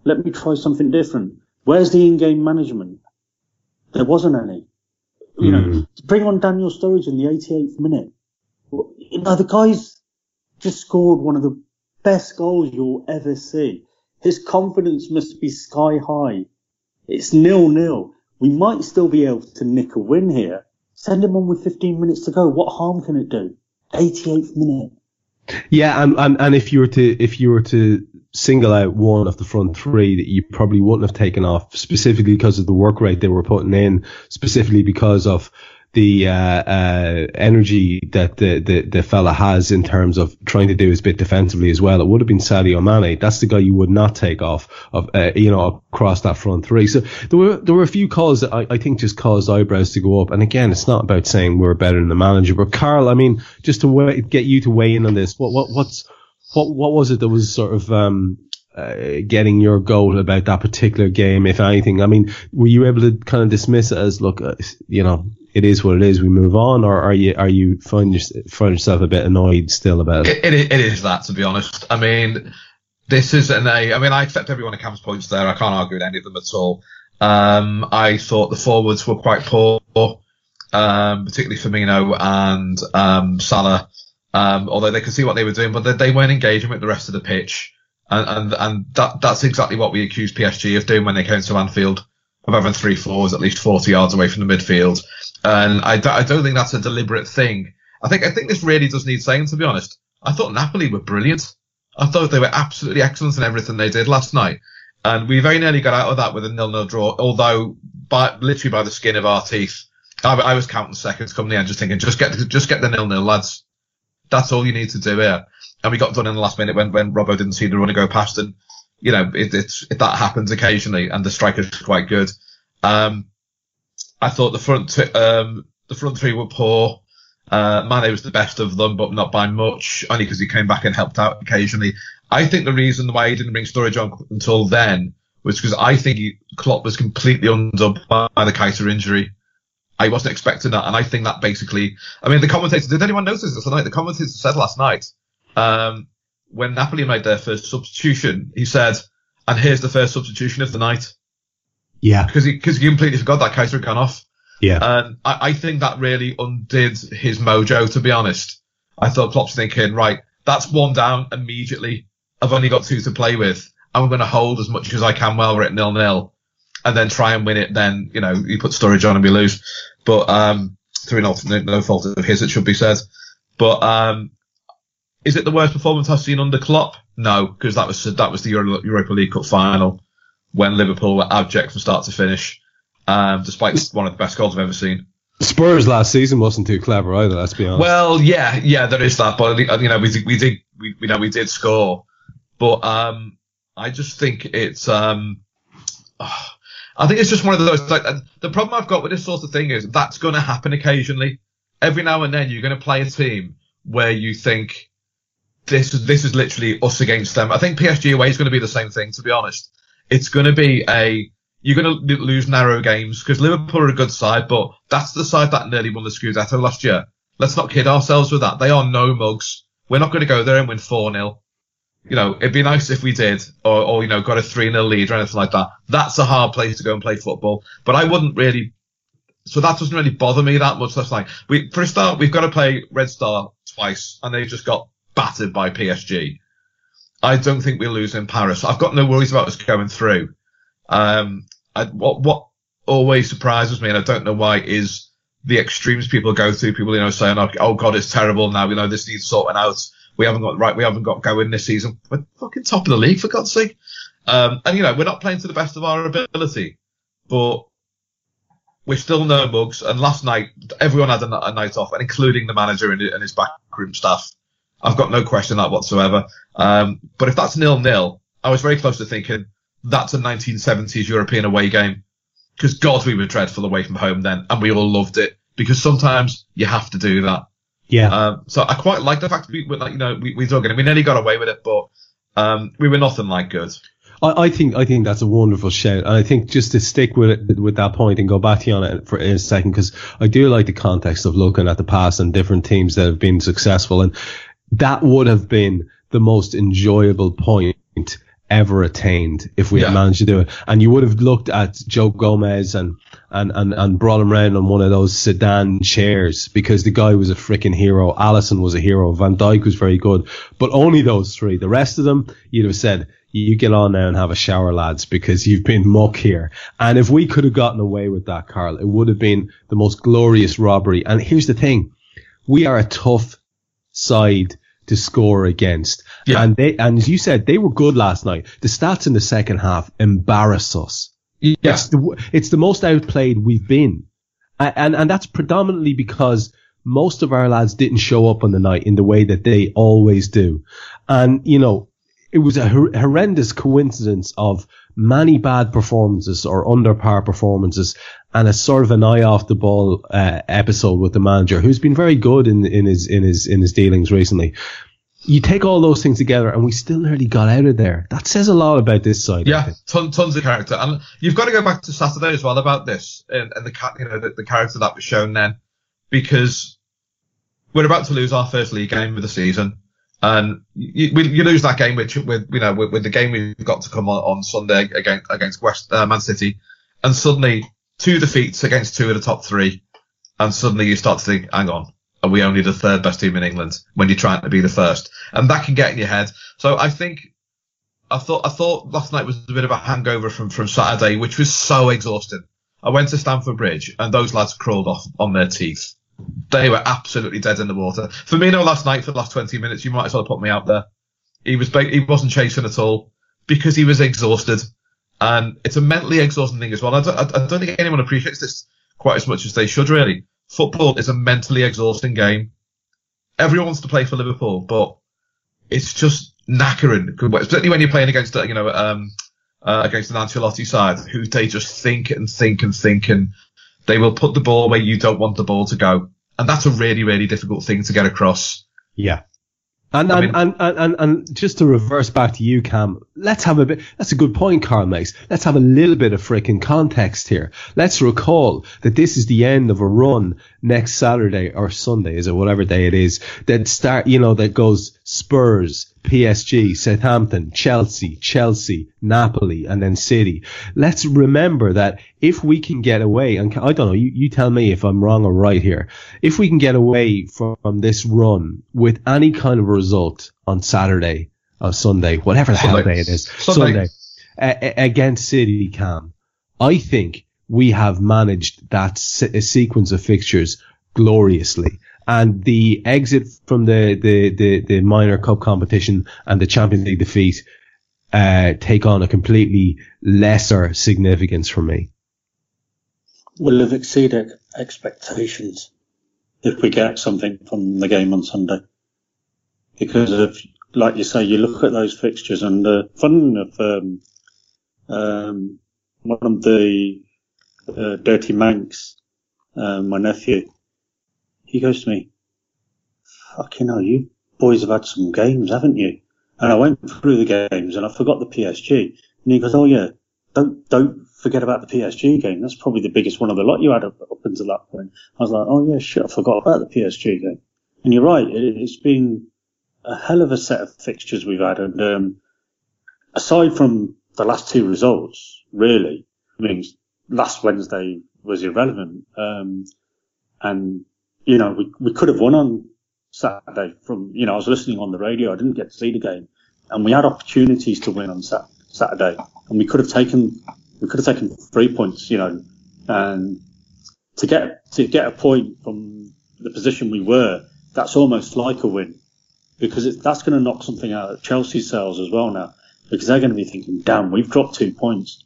Speaker 4: Let me try something different. Where's the in-game management? There wasn't any. You know, mm. bring on Daniel Sturridge in the 88th minute. You know, the guy's just scored one of the best goals you'll ever see. His confidence must be sky high. It's nil nil. We might still be able to nick a win here. Send him on with 15 minutes to go. What harm can it do? 88th minute.
Speaker 2: Yeah, and, and, and if you were to if you were to single out one of the front three that you probably wouldn't have taken off specifically because of the work rate they were putting in, specifically because of the uh, uh, energy that the, the the fella has in terms of trying to do his bit defensively as well. It would have been Sadio Mane. That's the guy you would not take off of uh, you know across that front three. So there were there were a few calls that I, I think just caused eyebrows to go up. And again, it's not about saying we're better than the manager, but Karl, I mean, just to get you to weigh in on this, what what what's what what was it that was sort of um, uh, getting your goal about that particular game, if anything? I mean, were you able to kind of dismiss it as, look, uh, you know, it is what it is. We move on, or are you are you find, your, find yourself a bit annoyed still about
Speaker 3: it? It, it? it is that, to be honest. I mean, this is an A. I mean, I accept everyone of Cam's points there. I can't argue with any of them at all. Um, I thought the forwards were quite poor, um, particularly Firmino and um, Salah. Um, although they could see what they were doing, but they, they weren't engaging with the rest of the pitch. And, and, and that, that's exactly what we accused PSG of doing when they came to Anfield, of having three fours at least 40 yards away from the midfield. And I, I don't think that's a deliberate thing. I think, I think this really does need saying, to be honest. I thought Napoli were brilliant. I thought they were absolutely excellent in everything they did last night. And we very nearly got out of that with a nil-nil draw, although by, literally by the skin of our teeth. I, I was counting seconds coming end, just thinking, just get, just get the nil-nil, lads. That's all you need to do here and we got done in the last minute when when Robbo didn't see the runner go past, and you know it, it's it, that happens occasionally, and the striker's quite good. Um, I thought the front t- um, the front three were poor. Uh, Mane was the best of them, but not by much, only because he came back and helped out occasionally. I think the reason why he didn't bring Sturridge on until then was because I think he, Klopp was completely undone by the Keita injury. I wasn't expecting that, and I think that basically, I mean, the commentators, did anyone notice this tonight? The commentator said last night um, when Napoli made their first substitution, he said, and here's the first substitution of the night.
Speaker 2: Yeah.
Speaker 3: Because he, cause he completely forgot that Keita had gone off.
Speaker 2: Yeah.
Speaker 3: And I, I think that really undid his mojo, to be honest. I thought Klopp's thinking, right, that's one down immediately. I've only got two to play with. I'm going to hold as much as I can while we're at nil nil and then try and win it. Then, you know, you put Sturridge on and we lose. But, um, through no, no fault of his, it should be said. But, um, is it the worst performance I've seen under Klopp? No, because that was that was the Euro, Europa League Cup final when Liverpool were abject from start to finish, um, despite one of the best goals I've ever seen.
Speaker 2: Spurs last season wasn't too clever either. Let's be honest.
Speaker 3: Well, yeah, yeah, there is that, but you know, we did, we did, we, you know, we did score, but um, I just think it's um, oh, I think it's just one of those. Like, the problem I've got with this sort of thing is that's going to happen occasionally. Every now and then, you're going to play a team where you think this is this is literally us against them. I think PSG away is going to be the same thing. To be honest, it's going to be a you're going to lose narrow games because Liverpool are a good side, but that's the side that nearly won the Scudetto last year. Let's not kid ourselves with that. They are no mugs. We're not going to go there and win 4 0. You know, it'd be nice if we did, or, or, you know, got a 3 0 lead or anything like that. That's a hard place to go and play football. But I wouldn't really, so that doesn't really bother me that much. That's like, we, for a start, we've got to play Red Star twice, and they've just got battered by PSG. I don't think we'll lose in Paris. I've got no worries about us going through. Um, I, what what always surprises me, and I don't know why, is the extremes people go through. People, you know, saying, "Oh God, it's terrible now." You know, this needs sorting out. We haven't got right. We haven't got going this season. We're fucking top of the league for God's sake. Um, and you know, we're not playing to the best of our ability, but we're still no mugs. And last night, everyone had a, a night off, and including the manager and, and his backroom staff. I've got no question that whatsoever. Um, but if that's nil nil, I was very close to thinking that's a 1970s European away game. Because God, we were dreadful away from home then, and we all loved it. Because sometimes you have to do that.
Speaker 2: Yeah.
Speaker 3: Um, so I quite like the fact that we, like, you know, we, we dug it. We nearly got away with it, but um, we were nothing like good.
Speaker 2: I, I, think I think that's a wonderful shout, and I think just to stick with it with that point and go back to you on it for a second, because I do like the context of looking at the past and different teams that have been successful, and that would have been the most enjoyable point ever attained if we yeah. had managed to do it. And you would have looked at Joe Gomez and, and, and, and brought him around on one of those sedan chairs because the guy was a freaking hero. Alisson was a hero. Van Dijk was very good, but only those three. The rest of them, you'd have said, you get on now and have a shower, lads, because you've been muck here. And if we could have gotten away with that, Karl, it would have been the most glorious robbery. And here's the thing. We are a tough side to score against. Yeah. And they, and as you said, they were good last night. The stats in the second half embarrass us.
Speaker 3: Yeah.
Speaker 2: It's the, it's the most outplayed we've been. and and that's predominantly because most of our lads didn't show up on the night in the way that they always do, and you know it was a horrendous coincidence of many bad performances or under par performances and a sort of an eye off the ball uh, episode with the manager who's been very good in in his in his in his dealings recently. You take all those things together, and we still nearly got out of there. That says a lot about this side.
Speaker 3: Yeah, ton, tons of character, and you've got to go back to Saturday as well about this and, and the you know the, the character that was shown then, because we're about to lose our first league game of the season. And you, you, lose that game, which with you know with, with, the game we've got to come on, on Sunday against against West uh, Man City, and suddenly two defeats against two of the top three, and suddenly you start to think, hang on, are we only the third best team in England when you're trying to be the first? And that can get in your head. So I think I thought I thought last night was a bit of a hangover from from Saturday, which was so exhausting. I went to Stamford Bridge and those lads crawled off on their teeth they were absolutely dead in the water. Firmino last night for the last 20 minutes, you might as well put me out there. He was he wasn't chasing at all because he was exhausted, and it's a mentally exhausting thing as well. I don't, I don't think anyone appreciates this quite as much as they should. Really, football is a mentally exhausting game. Everyone wants to play for Liverpool, but it's just knackering, especially when you're playing against you know um, uh, against an Ancelotti side who they just think and think and think and they will put the ball where you don't want the ball to go. And that's a really, really difficult thing to get across.
Speaker 2: Yeah. And and, mean, and, and, and, and just to reverse back to you, Kam, let's have a bit, that's a good point Karl makes. Let's have a little bit of freaking context here. Let's recall that this is the end of a run next Saturday or Sunday, is it, whatever day it is, that start, you know, that goes Spurs, PSG, Southampton, Chelsea, Chelsea, Napoli, and then City. Let's remember that if we can get away, and I don't know, you, you tell me if I'm wrong or right here. If we can get away from this run with any kind of result on Saturday or Sunday, whatever the Sunday. hell day it is, Sunday, Sunday against City, Kam, I think we have managed that se- sequence of fixtures gloriously and the exit from the, the, the, the minor cup competition and the Champions League defeat uh, take on a completely lesser significance for me.
Speaker 4: Will have exceeded expectations if we get something from the game on Sunday. Because of, like you say, you look at those fixtures and uh, fun of um, um, one of the uh, dirty manx, uh, my nephew, he goes to me, fucking hell, you boys have had some games, haven't you? And I went through the games and I forgot the PSG. And he goes, oh yeah, don't, don't forget about the PSG game. That's probably the biggest one of the lot you had up, up until that point. I was like, oh yeah, shit, I forgot about the PSG game. And you're right, it, has been a hell of a set of fixtures we've had. And, um, aside from the last two results, really, I mean, last Wednesday was irrelevant. Um, and you know, we, we could have won on Saturday from, you know, I was listening on the radio. I didn't get to see the game and we had opportunities to win on sat- Saturday and we could have taken, we could have taken three points, you know, and to get, to get a point from the position we were, that's almost like a win because it, that's going to knock something out of Chelsea's sails as well now because they're going to be thinking, damn, we've dropped two points,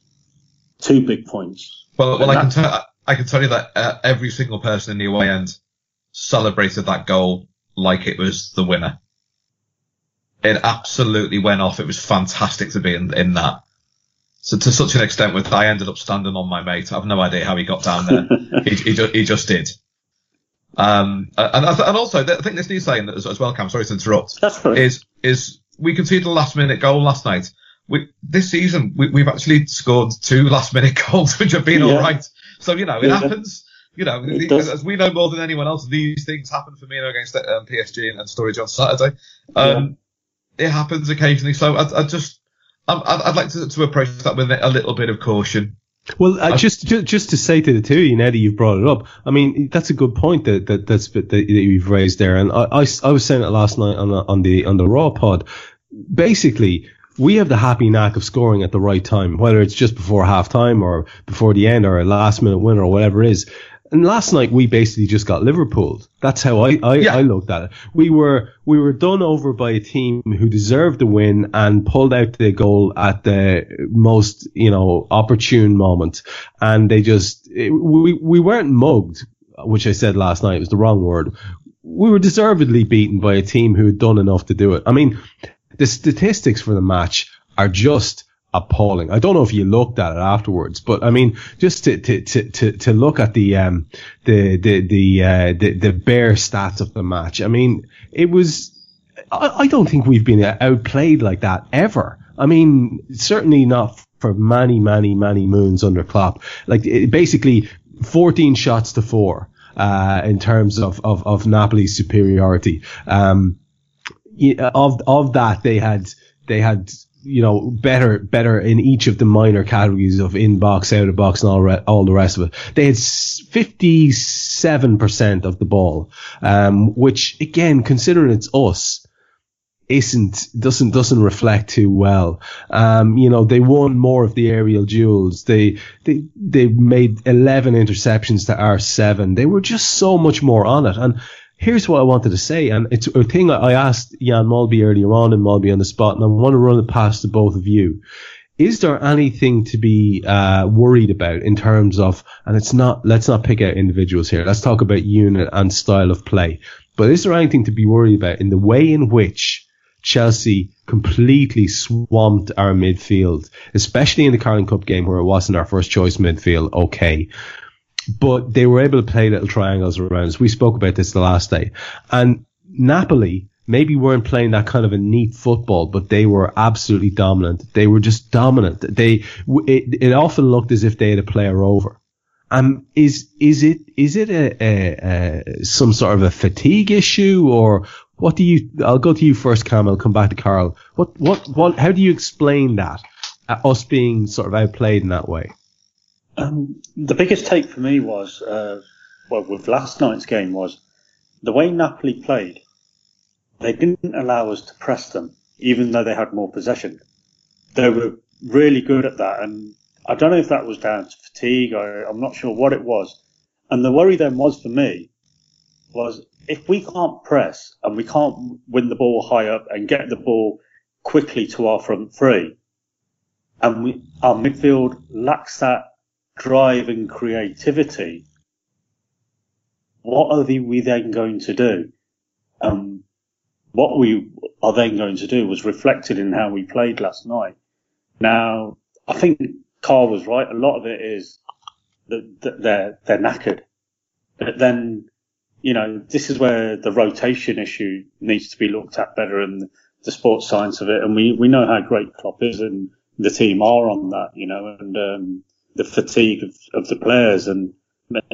Speaker 4: two big points.
Speaker 3: Well, well, I can tell, I can tell you that uh, every single person in the away end celebrated that goal like it was the winner. It absolutely went off. It was fantastic to be in, in that. So to such an extent with I ended up standing on my mate. I have no idea how he got down there. he, he, just, he just did. Um, and, and also, I think this needs saying as, as well, Kam, sorry to interrupt.
Speaker 4: That's right.
Speaker 3: Is, is we conceded a last minute goal last night. We, this season, we, have actually scored two last minute goals, which have been yeah. alright. So, you know, it yeah. happens you know, as we know more than anyone else, these things happen for me against um, PSG and, and Sturridge on Saturday. Um, yeah. It happens occasionally, so I, I just, I'd, I'd like to, to, approach that with a little bit of caution.
Speaker 2: Well, uh, just, just just to say to the two of you, Eddie, you've brought it up. I mean, that's a good point that, that that's that, that you've raised there, and I, I, I was saying it last night on the, on the on the Raw pod. Basically, we have the happy knack of scoring at the right time, whether it's just before half time or before the end or a last minute winner or whatever it is and last night we basically just got Liverpool. That's how I, I,
Speaker 3: Yeah.
Speaker 2: I looked at it. We were we were done over by a team who deserved the win and pulled out the goal at the most you know opportune moment, and they just it, we we weren't mugged, which I said last night was the wrong word. We were deservedly beaten by a team who had done enough to do it. I mean, the statistics for the match are just appalling. I don't know if you looked at it afterwards, but I mean, just to to to to, look at the um the the the uh, the the bare stats of the match. I mean, it was. I, I don't think we've been outplayed like that ever. I mean, certainly not for many, many, many moons under Klopp. Like it, basically, 14 shots to four uh, in terms of of of Napoli's superiority. Um, of of that they had they had you know better better in each of the minor categories of in box out of box and all re- all the rest of it they had 57% of the ball um which again considering it's us isn't doesn't doesn't reflect too well. Um, you know, they won more of the aerial duels. They they they made eleven interceptions to our seven. They were just so much more on it. And here's what I wanted to say, and it's a thing I asked Jan Molby earlier on in Molby on the spot, and I want to run it past the both of you. Is there anything to be uh, worried about in terms of, and it's not, let's not pick out individuals here. Let's talk about unit and style of play. But is there anything to be worried about in the way in which Chelsea completely swamped our midfield, especially in the Carling Cup game where it wasn't our first choice midfield? Okay but they were able to play little triangles around us. We spoke about this the last day. And Napoli maybe weren't playing that kind of a neat football, but they were absolutely dominant. They were just dominant. They, it, it often looked as if they had a player over. Um, is, is it, is it a, a, a, some sort of a fatigue issue or what do you, I'll go to you first, Kam. I'll come back to Karl. What, what, what, how do you explain that? Uh, us being sort of outplayed in that way?
Speaker 4: Um, the biggest take for me was, uh, well, with last night's game was the way Napoli played. They didn't allow us to press them, even though they had more possession. They were really good at that, and I don't know if that was down to fatigue. Or I'm not sure what it was. And the worry then was for me was if we can't press and we can't win the ball high up and get the ball quickly to our front three, and we, our midfield lacks that drive and creativity, what are we then going to do? Um, what we are then going to do was reflected in how we played last night. Now, I think Karl was right. A lot of it is that, that they're they're knackered, but then you know this is where the rotation issue needs to be looked at better and the sports science of it. And we we know how great Klopp is and the team are on that, you know, and um, the fatigue of, of the players and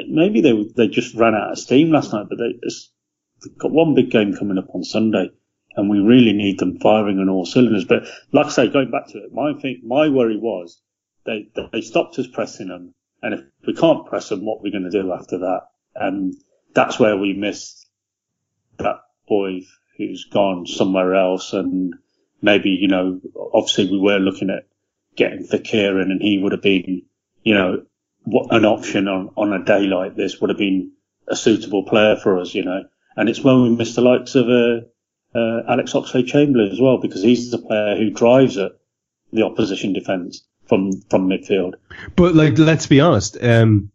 Speaker 4: maybe they they just ran out of steam last night, but they, they've got one big game coming up on Sunday, and we really need them firing on all cylinders. But like I say, going back to it, my thing, my worry was they they stopped us pressing them, and if we can't press them, what are we going to do after that? And that's where we missed that boy who's gone somewhere else, and maybe you know, obviously we were looking at getting Fekir in, and he would have been, you know, what an option on, on a day like this would have been a suitable player for us, you know. And it's when we miss the likes of uh, uh, Alex Oxlade-Chamberlain as well, because he's the player who drives at the opposition defence from from midfield.
Speaker 2: But like, let's be honest, um,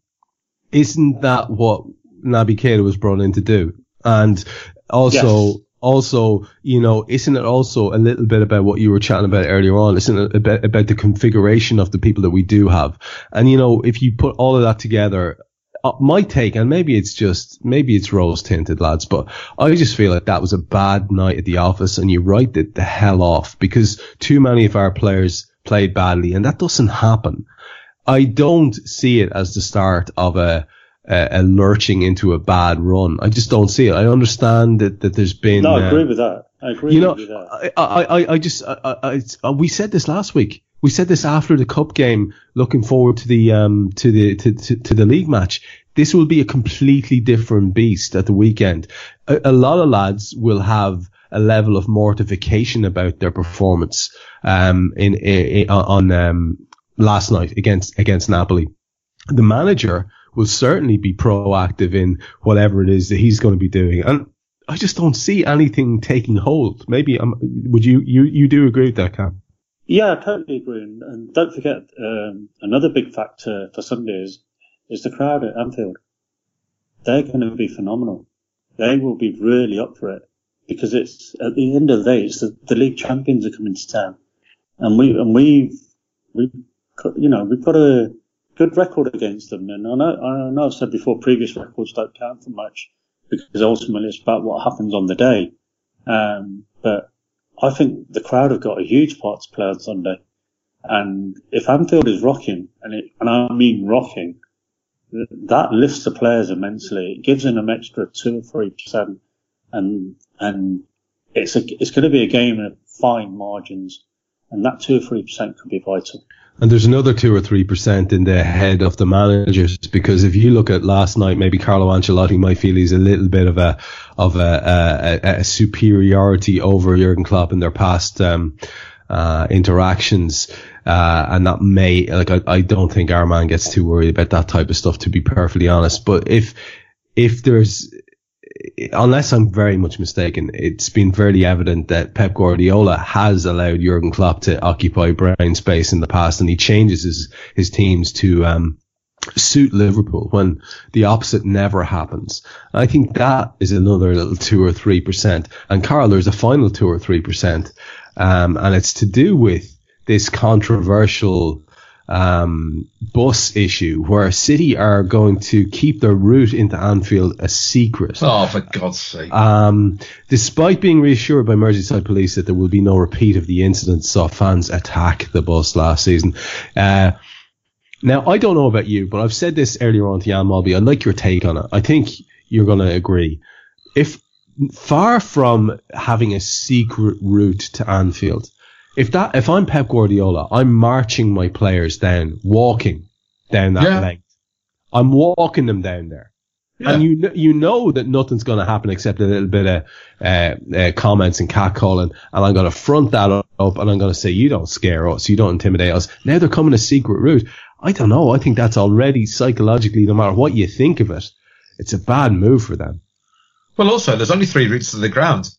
Speaker 2: isn't that what Naby Keita was brought in to do? And also,
Speaker 4: Yes.
Speaker 2: Also, you know, isn't it also a little bit about what you were chatting about earlier on? Isn't it a bit about the configuration of the people that we do have? And you know, if you put all of that together, uh, my take, and maybe it's just, maybe it's rose tinted, lads, but I just feel like that was a bad night at the office and you write it the hell off because too many of our players played badly and that doesn't happen. I don't see it as the start of a, a, a lurching into a bad run. I just don't see it. I understand that, that there's been,
Speaker 4: No, I
Speaker 2: uh,
Speaker 4: agree with that. I agree
Speaker 2: you know,
Speaker 4: with that.
Speaker 2: I, I, I- I just, I, I, uh, we said this last week. We said this after the cup game, looking forward to the, um, to the, to, to, to the league match. This will be a completely different beast at the weekend. A, a lot of lads will have a level of mortification about their performance, um, in, in, on, um, last night against, against Napoli. The manager will certainly be proactive in whatever it is that he's going to be doing. And I just don't see anything taking hold. Maybe um, would you you you do agree with that, Kam?
Speaker 4: Yeah, I totally agree. And, don't forget um, another big factor for Sunday is, is the crowd at Anfield. They're going to be phenomenal. They will be really up for it because it's at the end of the day, it's the, the league champions are coming to town, and we and we've we've you know we've got a good record against them. And I know I know I've said before, previous records don't count for much because ultimately it's about what happens on the day. Um, but I think the crowd have got a huge part to play on Sunday. And if Anfield is rocking, and it, and I mean rocking, that lifts the players immensely. It gives them an extra two or three percent, and and it's a it's going to be a game of fine margins, and that two or three percent could be vital.
Speaker 2: And there's another two or three percent in the head of the managers because if you look at last night, maybe Carlo Ancelotti might feel he's a little bit of a of a, a, a superiority over Jurgen Klopp in their past um, uh, interactions, uh, and that may like I, I don't think our man gets too worried about that type of stuff to be perfectly honest. But if if there's unless I'm very much mistaken, it's been fairly evident that Pep Guardiola has allowed Jurgen Klopp to occupy brain space in the past, and he changes his his teams to um, suit Liverpool when the opposite never happens. I think that is another little two or three percent. And Karl, there's a final two or three percent, um, and it's to do with this controversial um, bus issue where City are going to keep their route into Anfield a secret.
Speaker 3: Oh, for God's sake.
Speaker 2: Um, despite being reassured by Merseyside police that there will be no repeat of the incident saw fans attack the bus last season. Uh, now, I don't know about you, but I've said this earlier on to Jan Molby. I'd like your take on it. I think you're going to agree. If far from having a secret route to Anfield, if that if I'm Pep Guardiola, I'm marching my players down, walking down that yeah. length. I'm walking them down there. Yeah. And you you know that nothing's going to happen except a little bit of uh, uh, comments and catcalling, and I'm going to front that up, and I'm going to say you don't scare us, you don't intimidate us. Now they're coming a secret route. I don't know. I think that's already psychologically, no matter what you think of it, it's a bad move for them.
Speaker 3: Well, also there's only three routes to the ground.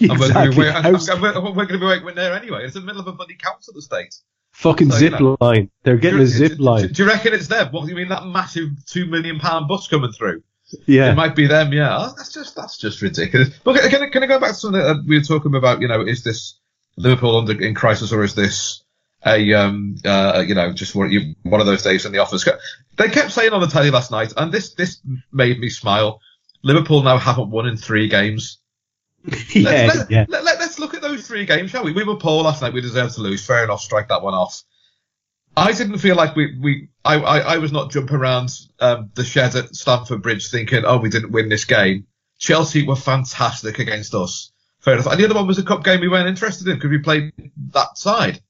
Speaker 3: Exactly. And we're, going to be working there anyway. It's in the middle of a bloody council estate.
Speaker 2: Fucking so, zip you know, line. They're getting a zip line.
Speaker 3: Do, do, you reckon it's them? What do you mean that massive two million pound bus coming through?
Speaker 2: Yeah,
Speaker 3: it might be them. Yeah, oh, that's just that's just ridiculous. But can, I, can I go back to something that we were talking about? You know, is this Liverpool under in crisis or is this a um uh you know just one, one of those days in the office? They kept saying on the telly last night, and this this made me smile. Liverpool now haven't won in three games.
Speaker 2: yeah, let's,
Speaker 3: yeah. Let, let, look at those three games, shall we? We were poor last night. We deserved to lose. Fair enough. Strike that one off. I didn't feel like we, we I, I, I was not jumping around um, the shed at Stamford Bridge thinking, oh, we didn't win this game. Chelsea were fantastic against us. Fair enough. And the other one was a cup game we weren't interested in because we played that side.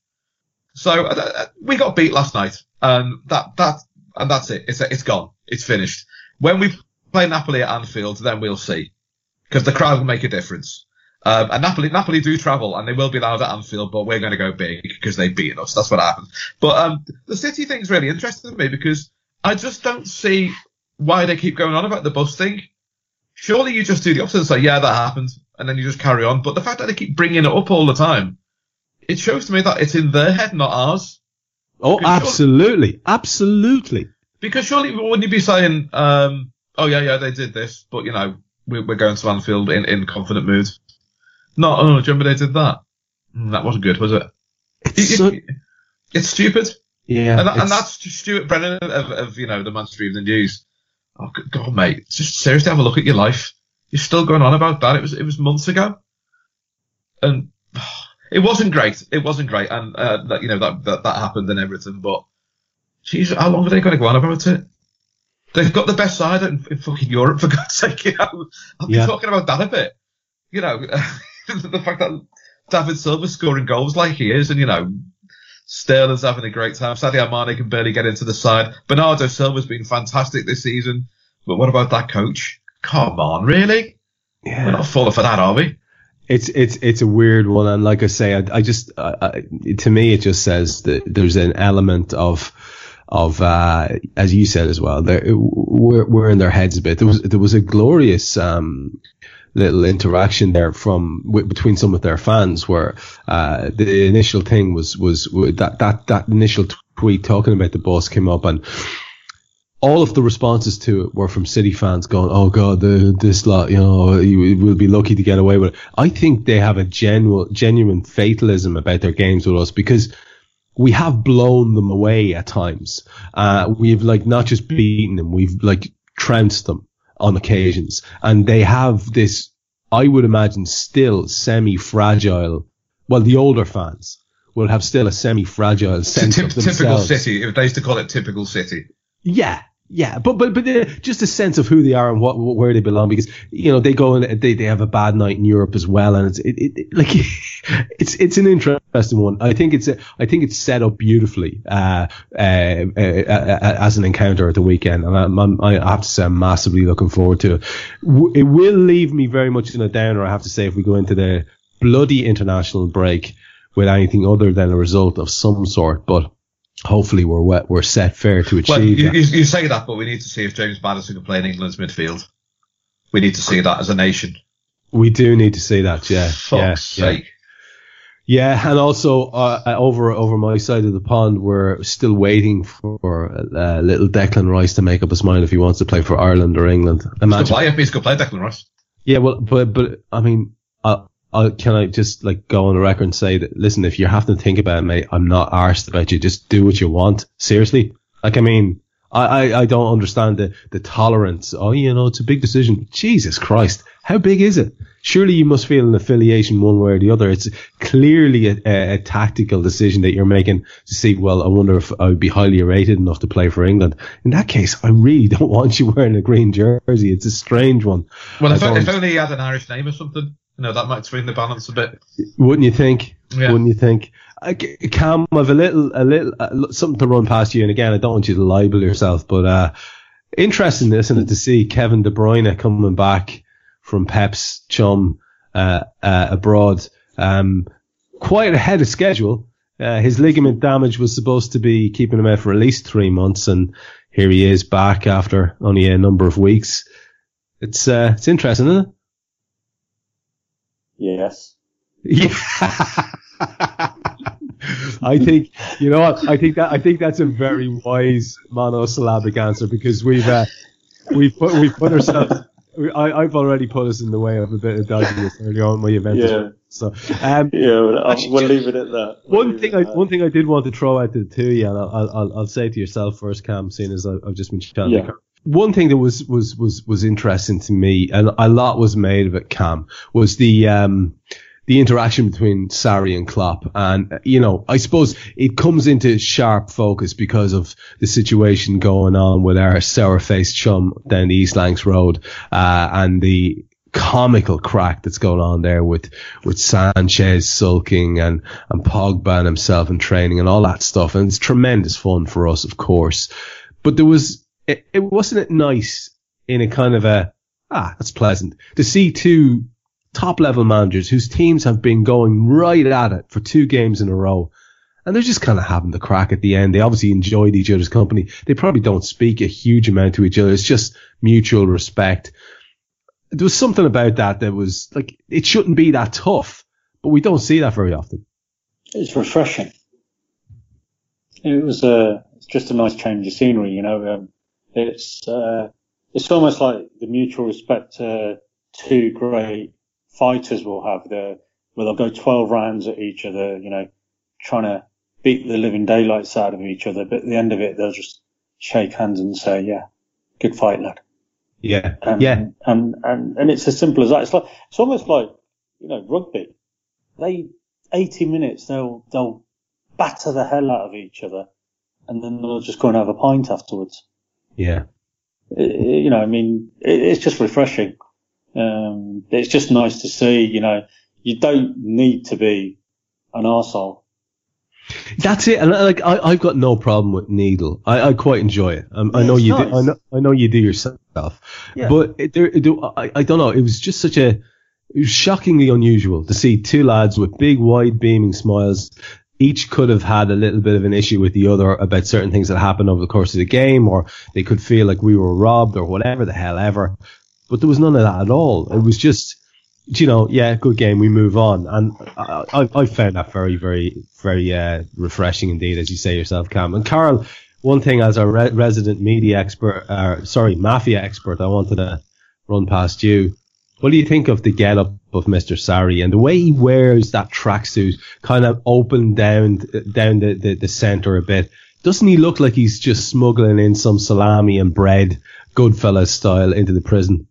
Speaker 3: So uh, uh, we got beat last night, and that that and that's it. It's it's gone. It's finished. When we play Napoli at Anfield, then we'll see because the crowd will make a difference. Um, and Napoli, Napoli do travel and they will be loud at Anfield, but we're going to go big because they beat us. That's what happens. But um, the City thing's really interesting to me because I just don't see why they keep going on about the bus thing. Surely you just do the opposite and say, yeah, that happened, and then you just carry on. But the fact that they keep bringing it up all the time, it shows to me that it's in their head, not ours.
Speaker 2: Oh, because absolutely, surely, absolutely.
Speaker 3: Because surely wouldn't you be saying, um, oh yeah, yeah, they did this, but you know, we're, we're going to Anfield in, in confident mood. Not, oh, do you remember they did that? Mm, that wasn't good, was it?
Speaker 2: It's, it, so, it,
Speaker 3: it's stupid.
Speaker 2: Yeah.
Speaker 3: And, that, and that's Stuart Brennan of, of, you know, the Manchester Evening News. Oh, God, mate. Just seriously have a look at your life. You're still going on about that. It was, it was months ago. And oh, it wasn't great. It wasn't great. And, uh, that, you know, that, that, that happened and everything, but, geez, how long are they going to go on about it? They've got the best side in, in fucking Europe, for God's sake. You know, I'll be yeah. talking about that a bit. You know, the fact that David Silva's scoring goals like he is, and you know, Sterling's having a great time. Sadio Mane can barely get into the side. Bernardo Silva's been fantastic this season. But what about that coach? Come on, really? Yeah. We're not falling for that, are we?
Speaker 2: It's it's it's a weird one, and like I say, I, I just I, to me it just says that there's an element of of uh, as you said as well. We're, we're in their heads a bit. There was there was a glorious um, little interaction there from w- between some of their fans where uh, the initial thing was was that that that initial tweet talking about the boss came up and all of the responses to it were from City fans going, "Oh God, the, this lot, you know, you will be lucky to get away with it." I think they have a genuine, genuine fatalism about their games with us because we have blown them away at times. Uh, we've like not just beaten them, we've like trounced them on occasions, and they have this. I would imagine still semi-fragile. Well, the older fans will have still a semi-fragile sense
Speaker 3: T-
Speaker 2: of
Speaker 3: themselves. Typical city. If they used to call it typical city.
Speaker 2: Yeah, yeah, but but but uh, just a sense of who they are and what where they belong because you know they go and they, they have a bad night in Europe as well and it's it, it like it's it's an interesting one. I think it's a, I think it's set up beautifully uh, uh, uh, uh as an encounter at the weekend and I'm, I'm, i have to say I'm massively looking forward to it. It will leave me very much in a downer. I have to say if we go into the bloody international break with anything other than a result of some sort, but hopefully we're wet, we're set fair to achieve. Well,
Speaker 3: you, you, say that, but we need to see if James Maddison can play in England's midfield. We need to see that as a nation.
Speaker 2: We do need to see that, yeah.
Speaker 3: Fuck's
Speaker 2: yeah,
Speaker 3: sake.
Speaker 2: Yeah. yeah, and also uh, uh, over over my side of the pond, we're still waiting for uh, little Declan Rice to make up his mind if he wants to play for Ireland or England.
Speaker 3: Imagine. He's play, he's going to play Declan Rice.
Speaker 2: Yeah, well, but but I mean, uh, I, can I just like go on the record and say that listen, if you have to think about it, mate, I'm not arsed about you. Just do what you want. Seriously. Like I mean, I, I, I don't understand the, the tolerance. Oh, you know, it's a big decision. Jesus Christ. How big is it? Surely you must feel an affiliation one way or the other. It's clearly a, a, a tactical decision that you're making to see, well, I wonder if I would be highly rated enough to play for England. In that case, I really don't want you wearing a green jersey. It's a strange one.
Speaker 3: Well, if, if only he had an Irish name or something. You know, that might swing the balance a bit.
Speaker 2: Wouldn't you think? Yeah. Wouldn't you think? I, Kam, I've a little, a little, uh, something to run past you. And again, I don't want you to libel yourself, but, uh, interesting, isn't it, to see Kevin De Bruyne coming back from Pep's chum, uh, uh, abroad, um, quite ahead of schedule. Uh, his ligament damage was supposed to be keeping him out for at least three months, and here he is back after only a number of weeks. It's uh, it's interesting, isn't it?
Speaker 4: Yes.
Speaker 2: Yeah. I think you know what I think that I think that's a very wise monosyllabic answer because we've uh, we've put we've put ourselves I, have already put us in the way of a bit of dodginess early on my event.
Speaker 4: Yeah.
Speaker 2: So um,
Speaker 4: yeah, well, we'll leave it at that.
Speaker 2: We'll one thing I that. one thing I did want to throw out to, you, and I'll, I'll I'll say to yourself first, Kam, seeing as I've just been chatting. Yeah one thing that was was was was interesting to me, and a lot was made of it, Kam, was the um, the interaction between Sarri and Klopp. And, you know, I suppose it comes into sharp focus because of the situation going on with our sour faced chum down the East Lancs Road, uh, and the comical crack that's going on there with, with Sanchez sulking and, and Pogba and himself in training and all that stuff. And it's tremendous fun for us, of course. But there was it, it wasn't it nice in a kind of a ah that's pleasant to see two top level managers whose teams have been going right at it for two games in a row. And they're just kind of having the crack at the end. They obviously enjoyed each other's company. They probably don't speak a huge amount to each other. It's just mutual respect. There was something about that that was like, it shouldn't be that tough, but we don't see that very often.
Speaker 4: It's refreshing. It was a, it's just a nice change of scenery, you know. Um, it's uh, it's almost like the mutual respect uh, two great fighters will have there, where they'll go 12 rounds at each other, you know, trying to beat the living daylights out of each other. But at the end of it, they'll just shake hands and say, yeah, good fight, lad.
Speaker 2: Yeah.
Speaker 4: And,
Speaker 2: yeah.
Speaker 4: And, and, and it's as simple as that. It's like, it's almost like, you know, rugby. They, 80 minutes, they'll, they'll batter the hell out of each other and then they'll just go and have a pint afterwards.
Speaker 2: Yeah.
Speaker 4: You know, I mean, it's just refreshing. Um, it's just nice to see, you know, you don't need to be an arsehole.
Speaker 2: That's it, and like I, have got no problem with Needle. I, I quite enjoy it. Um, I know you nice. do. I know, I know you do yourself. Yeah. But it, there, it, I, I don't know. It was just such a, it was shockingly unusual to see two lads with big, wide, beaming smiles each could have had a little bit of an issue with the other about certain things that happened over the course of the game, or they could feel like we were robbed or whatever the hell ever. But there was none of that at all. It was just, you know, yeah, good game. We move on, and I, I, found that very, very, very uh, refreshing indeed, as you say yourself, Kam. And Karl, one thing as a re- resident media expert, uh, sorry, mafia expert, I wanted to run past you. What do you think of the get up of Mr. Sarri and the way he wears that tracksuit kind of open down, down the, the, the center a bit? Doesn't he look like he's just smuggling in some salami and bread, Goodfellas style, into the prison?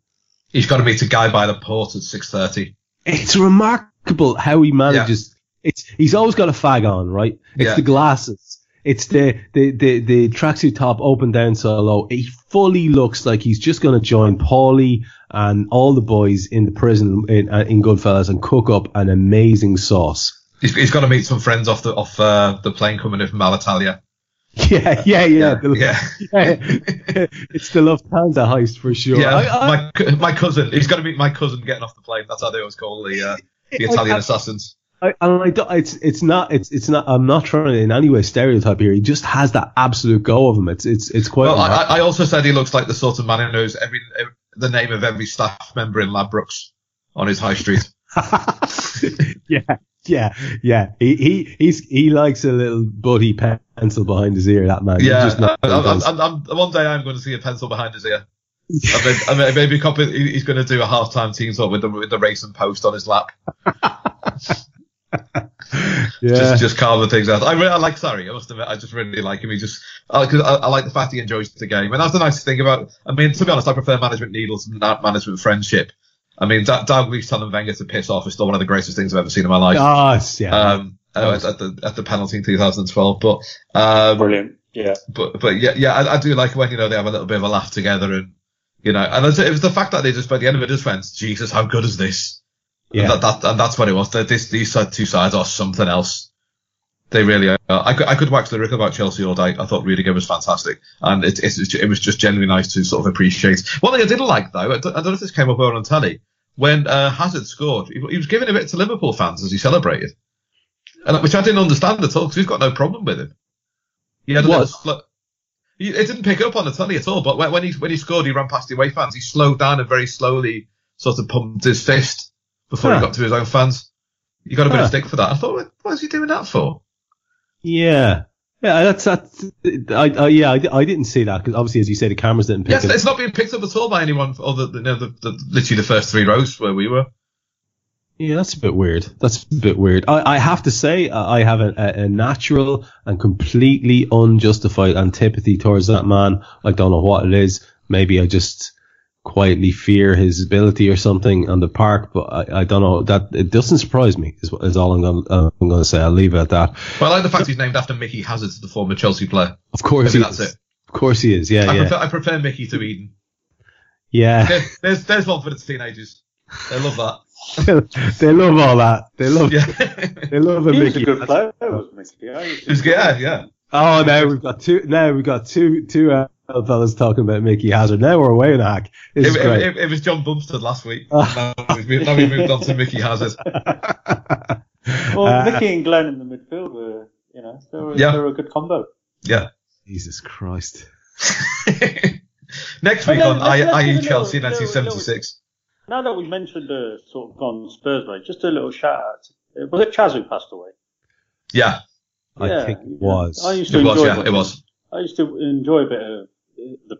Speaker 3: He's got to meet a guy by the port at 6.30.
Speaker 2: It's remarkable how he manages. Yeah. It's, he's always got a fag on, right? It's yeah. the glasses. It's the, the, the, the tracksuit top open down so low. He fully looks like he's just going to join Paulie and all the boys in the prison in, uh, in Goodfellas and cook up an amazing sauce.
Speaker 3: He's, he's got to meet some friends off the off uh, the plane coming in from Alitalia.
Speaker 2: Yeah, yeah, yeah. Yeah, the, yeah. yeah. it's the Lufthansa heist for sure.
Speaker 3: Yeah, I, I, my my cousin. He's got to meet my cousin getting off the plane. That's how they always call the uh, the Italian I, assassins.
Speaker 2: I, I don't, it's it's not it's it's not. I'm not trying to in any way stereotype here. He just has that absolute go of him. It's it's it's quite.
Speaker 3: Well, I, I, also said he looks like the sort of man who knows every, every the name of every staff member in Ladbrokes on his high street.
Speaker 2: yeah, yeah, yeah. He he he's he likes a little buddy pencil behind his ear. That man.
Speaker 3: Yeah, I'm, I'm, I'm, one day I'm going to see a pencil behind his ear. I mean, maybe he's going to do a half-time team talk with the with the racing post on his lap. yeah. Just just the things out. I really I like Sarri. I must admit, I just really like him. He just because I, I, like the fact he enjoys the game, and that's the nice thing about. I mean, to be honest, I prefer management needles than management friendship. I mean, that Dalglish telling Wenger to piss off is still one of the greatest things I've ever seen in my life.
Speaker 2: Oh,
Speaker 3: yeah. Um, at, at, the at the penalty in 2012, but um,
Speaker 4: brilliant. Yeah.
Speaker 3: But but yeah yeah I, I, do like when you know they have a little bit of a laugh together and you know and it was the fact that they just by the end of it just went Jesus how good is this yeah. And, that, that, and that's what it was. This, these two sides are something else. They really are. I could, I could wax lyrical about Chelsea all day. I thought Rudiger was fantastic. And it, it, it was just genuinely nice to sort of appreciate. One thing I didn't like, though, I don't, I don't know if this came up on telly, when uh, Hazard scored, he, he was giving a bit to Liverpool fans as he celebrated. And, which I didn't understand at all, because we've got no problem with him. He had a what? it didn't pick up on the telly at all, but when, when he when he scored, he ran past the away fans. He slowed down and very slowly sort of pumped his fist before huh. he got to his own fans. You got a bit huh. of stick for that. I thought, what is he doing that for?
Speaker 2: Yeah. Yeah, that's that's. I, I yeah, I, I didn't see that because obviously, as you say, the cameras didn't pick
Speaker 3: yes,
Speaker 2: it.
Speaker 3: it's not being picked up at all by anyone other than you know, the, the, literally the first three rows where we were.
Speaker 2: Yeah, that's a bit weird. That's a bit weird. I, I have to say, I have a, a, natural and completely unjustified antipathy towards that man. I don't know what it is. Maybe I just quietly fear his ability or something on the park, but I, I don't know that it doesn't surprise me. Is, is all I'm going uh, I'm going to say. I'll leave it at that.
Speaker 3: Well, I like the fact he's named after Mickey Hazard, the former Chelsea player.
Speaker 2: Of course,
Speaker 3: Maybe that's is. it.
Speaker 2: Of course, he is. Yeah,
Speaker 3: I
Speaker 2: yeah.
Speaker 3: Prefer, I prefer Mickey to Eden.
Speaker 2: Yeah.
Speaker 3: There's, there's there's one for the teenagers. They love that.
Speaker 2: they love all that. They love.
Speaker 3: Yeah.
Speaker 2: they love a
Speaker 4: he
Speaker 2: Mickey.
Speaker 4: Was a good player. Was Mickey.
Speaker 3: Yeah, yeah.
Speaker 2: Oh, now we've got two. Now we've got two two uh, fellas talking about Mickey Hazard. Now we're away in a hack.
Speaker 3: It, it, it, it, was John Bumstead last week. now, we, now we moved on to Mickey Hazard.
Speaker 4: well, uh, Mickey and Glenn in the midfield were, you know, they were, yeah. they were a good combo.
Speaker 3: Yeah.
Speaker 2: Jesus Christ.
Speaker 3: Next week on I, IE Chelsea 1976.
Speaker 4: Now that we've mentioned uh, sort of gone Spurs way, just a little shout out. Was it Chaz who passed away?
Speaker 3: Yeah.
Speaker 2: I yeah, think it was.
Speaker 4: I used to
Speaker 3: it
Speaker 4: enjoy
Speaker 3: was, yeah, it was.
Speaker 4: I used to enjoy a bit of the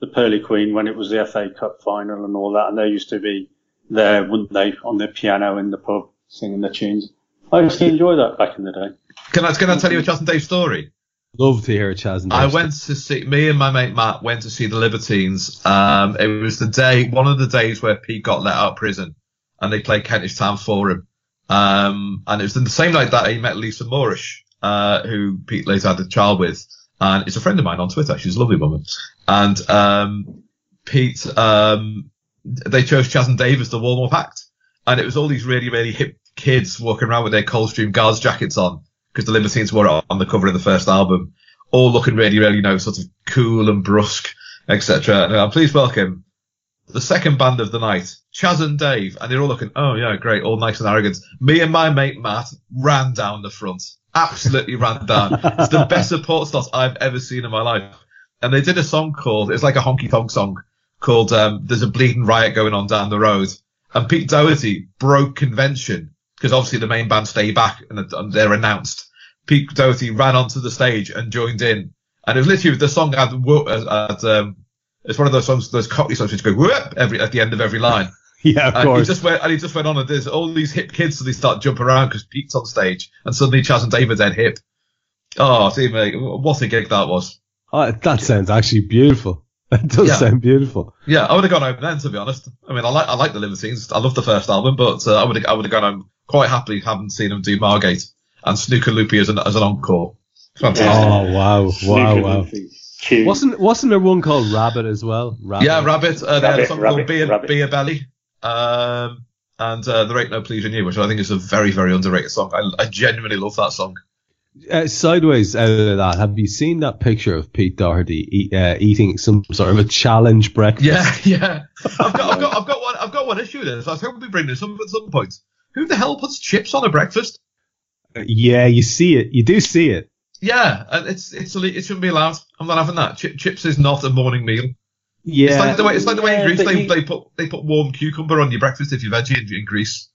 Speaker 4: the Pearly Queen when it was the FA Cup final and all that, and they used to be there, wouldn't they, on the piano in the pub singing the tunes. I used to enjoy that back in the day.
Speaker 3: Can I can I tell you a Chaz and Dave story?
Speaker 2: Love to hear a Chaz and Dave.
Speaker 3: I went to see me and my mate Matt went to see the Libertines. Um, it was the day, one of the days where Pete got let out of prison, and they played Kentish Town for him. Um, and it was the same night that he met Lisa Moorish, uh, who Pete later had a child with and it's a friend of mine on Twitter. She's a lovely woman. And um, Pete, um, they chose Chaz and Dave as the warm-up act, and it was all these really, really hip kids walking around with their Coldstream Guards jackets on because the Libertines were on the cover of the first album, all looking really, really, you know, sort of cool and brusque, etc. And I'm welcome the second band of the night, Chaz and Dave, and they're all looking, oh yeah, great, all nice and arrogant. Me and my mate Matt ran down the front absolutely ran down. It's the best support slot I've ever seen in my life. And they did a song called, it's like a honky tonk song called, um, There's a Bleeding Riot Going On Down the Road. And Pete Doherty broke convention because obviously the main band stay back and, and they're announced. Pete Doherty ran onto the stage and joined in. And it was literally the song had, had um, it's one of those songs, those cockney songs which go whoop every at the end of every line.
Speaker 2: Yeah, of
Speaker 3: and
Speaker 2: course.
Speaker 3: He just went and he just went on and there's all these hip kids, so they start jumping around because Pete's on stage, and suddenly Chas and David's dead hip. Oh, see, mate, what a gig that was.
Speaker 2: Oh, that sounds actually beautiful. That does
Speaker 3: Yeah.
Speaker 2: sound beautiful.
Speaker 3: Yeah, I would have gone home then, to be honest. I mean, I like I like the Libertines. I love the first album, but uh, I would have I would have gone home quite happily having seen them do Margate and Snooker Loopy as an as an encore. Fantastic.
Speaker 2: Oh wow, wow,
Speaker 4: Snooker
Speaker 2: wow.
Speaker 4: Loopy. Cute.
Speaker 2: Wasn't wasn't there one called Rabbit as well? Rabbit.
Speaker 3: Yeah, Rabbit. Uh, they had a
Speaker 4: Rabbit, Rabbit,
Speaker 3: called Beer,
Speaker 4: Rabbit.
Speaker 3: Beer Belly. Um, and uh, There Ain't No Pleasure New, which I think is a very, very underrated song. I, I genuinely love that song.
Speaker 2: Uh, sideways out of that, have you seen that picture of Pete Doherty eat, uh, eating some sort of a challenge breakfast?
Speaker 3: Yeah, yeah. I've got, I've got, I've got one, I've got one issue with this. I was hoping we bring this up at some point. Who the hell puts chips on a breakfast?
Speaker 2: Yeah, you see it. You do see it.
Speaker 3: Yeah, and it's, it's, it shouldn't be allowed. I'm not having that. Chi chips is not a morning meal.
Speaker 2: Yeah.
Speaker 3: It's like the way, it's like the way in Greece they,
Speaker 4: you-
Speaker 3: they put, they put warm cucumber on your breakfast if you're veggie in, in Greece.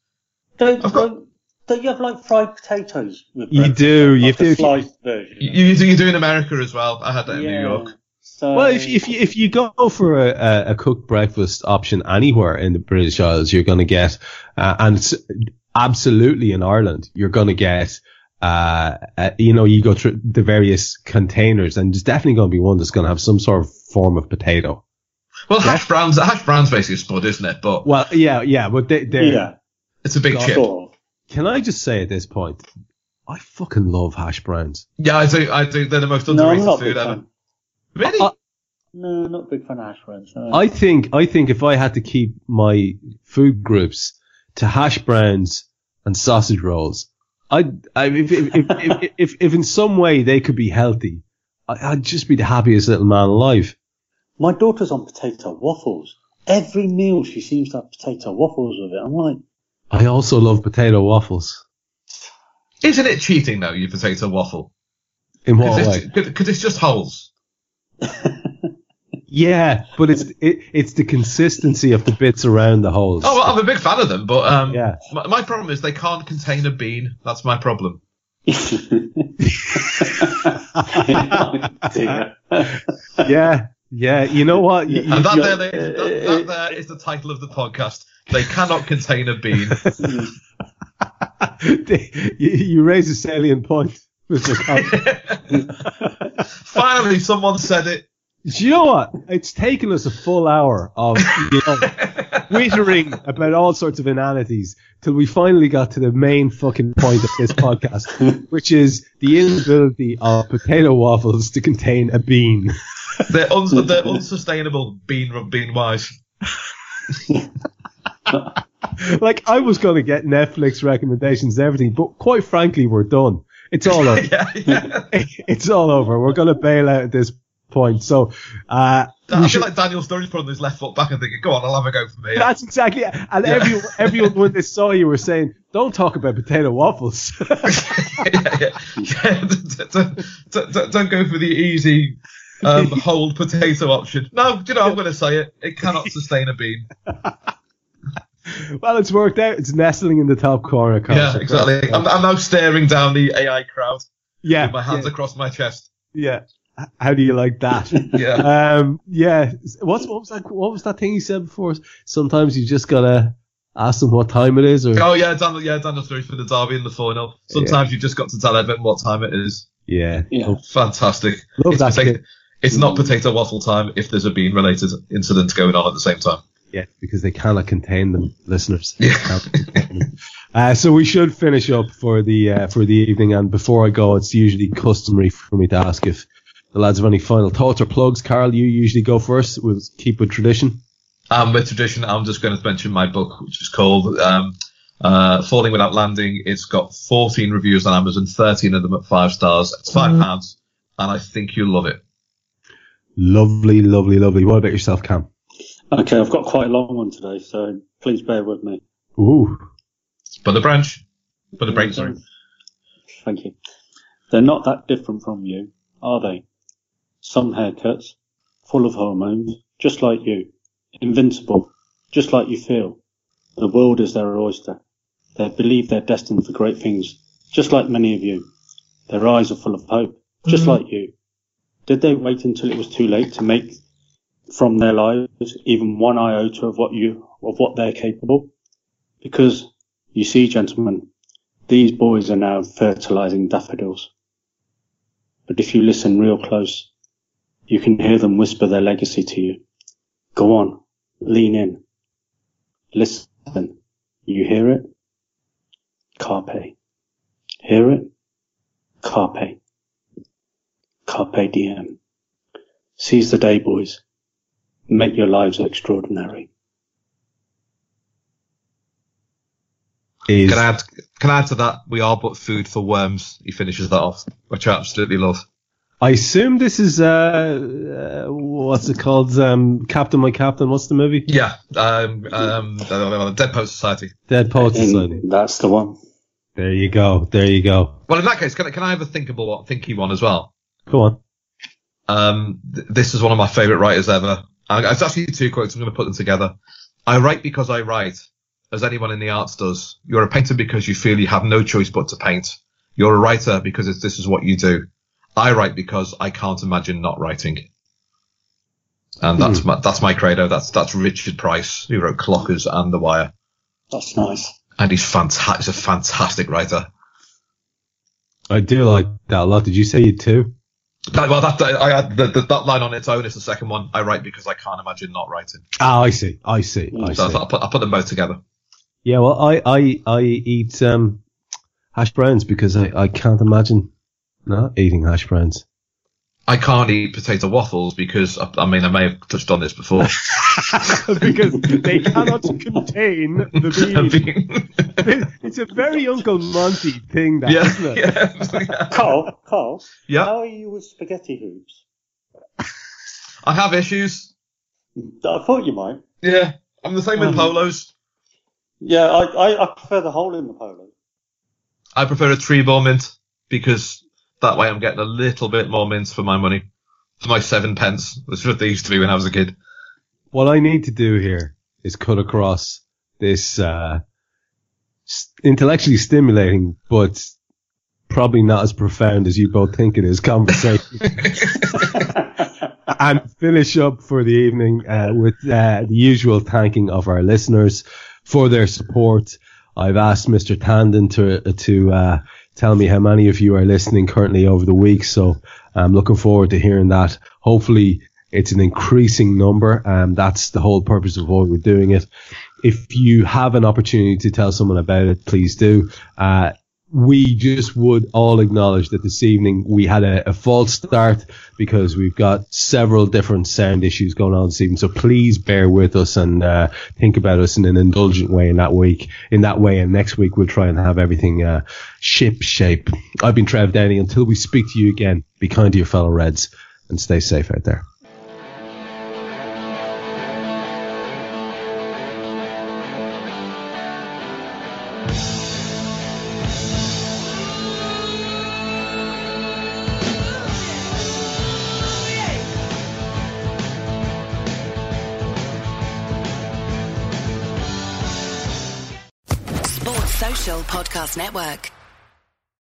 Speaker 4: Don't,
Speaker 3: I've got-
Speaker 4: don't, don't you have like fried potatoes? With
Speaker 2: You do,
Speaker 4: Like
Speaker 2: you
Speaker 4: a
Speaker 2: do.
Speaker 4: sliced version.
Speaker 3: You, you, do, you do in America as well. I had that in New York.
Speaker 4: So,
Speaker 2: Well, if if you, if you go for a, a, a cooked breakfast option anywhere in the British Isles, you're going to get, uh, and it's absolutely in Ireland, you're going to get, uh, uh, you know, you go through the various containers, and there's definitely going to be one that's going to have some sort of form of potato.
Speaker 3: Well, hash browns, hash browns basically a spud, isn't it? But
Speaker 2: Well, yeah, yeah, but they, they're,
Speaker 4: yeah,
Speaker 3: it's a big
Speaker 2: God.
Speaker 3: chip.
Speaker 4: sort
Speaker 2: can I just say at this point, I fucking love hash browns.
Speaker 3: Yeah, I do. I do. They're the most underrated
Speaker 4: not a
Speaker 3: food ever.
Speaker 4: fan.
Speaker 3: Really?
Speaker 2: Uh,
Speaker 4: No, not a big fan of hash browns. no.
Speaker 2: I think I think if I had to keep my food groups to hash browns and sausage rolls, I'd, I if, if, if, if, if if in some way they could be healthy, I- I'd just be the happiest little man alive.
Speaker 4: My daughter's on potato waffles. Every meal she seems to have potato waffles with it. I'm like,
Speaker 2: I also love potato waffles.
Speaker 3: Isn't it cheating though? Your potato waffle
Speaker 2: In what way?
Speaker 3: because it's just holes.
Speaker 2: Yeah, but it's it, it's the consistency of the bits around the holes.
Speaker 3: Oh, well, I'm a big fan of them, but um,
Speaker 2: Yeah.
Speaker 3: my, my problem is they can't contain a bean. That's my problem.
Speaker 2: yeah, yeah. You know what? You-
Speaker 3: And that, there, that, that there is the title of the podcast. They cannot contain a bean.
Speaker 2: you, you raise a salient point, Mr.
Speaker 3: Finally, someone said it.
Speaker 2: Do you know what? It's taken us a full hour of you know, about all sorts of inanities till we finally got to the main fucking point of this podcast, which is the inability of potato waffles to contain a bean.
Speaker 3: They're, un- they're unsustainable bean bean wise.
Speaker 2: Like I was going to get Netflix recommendations and everything, but quite frankly, we're done. It's all over.
Speaker 3: yeah, yeah.
Speaker 2: it's all over. We're going to bail out at this point. So, uh,
Speaker 3: I feel
Speaker 2: should-
Speaker 3: like Daniel Sturridge putting his left foot back and thinking, "Go on, I'll have a go from here."
Speaker 2: That's exactly it. And
Speaker 3: Yeah.
Speaker 2: everyone, everyone when they saw you were saying, "Don't talk about potato waffles."
Speaker 3: yeah, yeah, yeah. Don't, don't- don't- go for the easy um, whole potato option. No, you know, I'm going to say it. It cannot sustain a bean.
Speaker 2: well, it's worked out. It's nestling in the top corner.
Speaker 3: Yeah, exactly. I'm, I'm now staring down the AI crowd
Speaker 2: Yeah,
Speaker 3: with my hands
Speaker 2: yeah,
Speaker 3: across my chest.
Speaker 2: yeah. H- How do you like that?
Speaker 3: Yeah.
Speaker 2: um, yeah. What's what was that? What was that thing you said before? Sometimes you just gotta ask them what time it is, or
Speaker 3: Oh yeah, Daniel. Yeah, Daniel Sturridge for the derby in the final. Sometimes you just got to tell everyone what time it is.
Speaker 2: yeah.
Speaker 4: Yeah.
Speaker 3: Fantastic.
Speaker 2: Love
Speaker 3: it's,
Speaker 2: that
Speaker 3: potato-
Speaker 2: kid.
Speaker 3: it's not potato waffle time if there's a bean related incident going on at the same time.
Speaker 2: Yeah, because they cannot contain them, listeners.
Speaker 3: Yeah.
Speaker 2: Them. Uh, so we should finish up for the uh, for the evening. And before I go, it's usually customary for me to ask if the lads have any final thoughts or plugs. Karl, you usually go first. We'll keep with tradition.
Speaker 3: Um, with tradition, I'm just going to mention my book, which is called um, uh, Falling Without Landing. It's got 14 reviews on Amazon, 13 of them at five stars. It's five pounds, and I think you'll love it.
Speaker 2: Lovely, lovely, lovely. What about yourself, Kam?
Speaker 4: Okay, I've got quite a long one today, so please bear with me.
Speaker 2: Ooh,
Speaker 3: But the branch, but the break, sorry.
Speaker 4: Thank you. They're not that different from you, are they? Some haircuts, full of hormones, just like you. Invincible, just like you feel. The world is their oyster. They believe they're destined for great things, just like many of you. Their eyes are full of hope, just mm-hmm. like you. Did they wait until it was too late to make from their lives even one iota of what you of what they're capable? Because you see, gentlemen, these boys are now fertilizing daffodils. But if you listen real close, you can hear them whisper their legacy to you. Go on, lean in, listen. You hear it? Carpe. Hear it? Carpe. Carpe diem. Seize the day, boys. Make your lives extraordinary.
Speaker 2: Is
Speaker 3: Can I add? Can I add to that? We are but food for worms. He finishes that off, which I absolutely love.
Speaker 2: I assume this is uh, uh what's it called? Um, Captain My Captain. What's the movie?
Speaker 3: Yeah. Um. Um. Dead Poet Society.
Speaker 2: Dead Poets Society.
Speaker 4: And that's the one.
Speaker 2: There you go. There you go.
Speaker 3: Well, in that case, can I, can I have a thinkable, one- thinky one as well?
Speaker 2: Go on.
Speaker 3: Um, th- this is one of my favourite writers ever. Uh, It's actually two quotes. I'm going to put them together. I write because I write, as anyone in the arts does. You're a painter because you feel you have no choice but to paint. You're a writer because it's, this is what you do. I write because I can't imagine not writing. And that's hmm. my, that's my credo. That's, that's Richard Price, who wrote Clockers and The Wire.
Speaker 4: That's nice.
Speaker 3: And he's fantastic. He's a fantastic writer.
Speaker 2: I do like that a lot. Did you say you too?
Speaker 3: That, well, that, I had the, the, that line on its own is the second one. I write because I can't imagine not writing.
Speaker 2: Oh, I see. I see. Hmm. I
Speaker 3: So
Speaker 2: see.
Speaker 3: I'll put, I'll put them both together.
Speaker 2: Yeah, well, I, I, I eat um, hash browns because I, I can't imagine not eating hash browns.
Speaker 3: I can't eat potato waffles because I, I mean I may have touched on this before.
Speaker 2: because they cannot contain the bean. it's a very Uncle Monty thing, that,
Speaker 3: yeah,
Speaker 2: isn't it?
Speaker 3: yeah,
Speaker 4: Karl, Karl,
Speaker 3: yeah.
Speaker 4: how are you with spaghetti hoops?
Speaker 3: I have issues.
Speaker 4: I thought you might.
Speaker 3: Yeah, I'm the same with
Speaker 4: Um,
Speaker 3: polos.
Speaker 4: Yeah, I, I, I prefer the hole in the polo.
Speaker 3: I prefer a Trebor mint because that way I'm getting a little bit more mint for my money, for my seven pence. That's what they used to be when I was a kid.
Speaker 2: What I need to do here is cut across this uh, intellectually stimulating, but probably not as profound as you both think it is conversation. and finish up for the evening uh, with uh, the usual thanking of our listeners for their support. I've asked Mr. Tandon to to uh, tell me how many of you are listening currently over the week, so I'm looking forward to hearing that. Hopefully, it's an increasing number. and that's the whole purpose of why we're doing it. If you have an opportunity to tell someone about it, please do. Uh, we just would all acknowledge that this evening we had a, a false start because we've got several different sound issues going on this evening. So please bear with us and uh, think about us in an indulgent way in that week. In that way, and next week we'll try and have everything uh, ship shape. I've been Trev Downey. Until we speak to you again, be kind to your fellow Reds and stay safe out there.
Speaker 1: Network.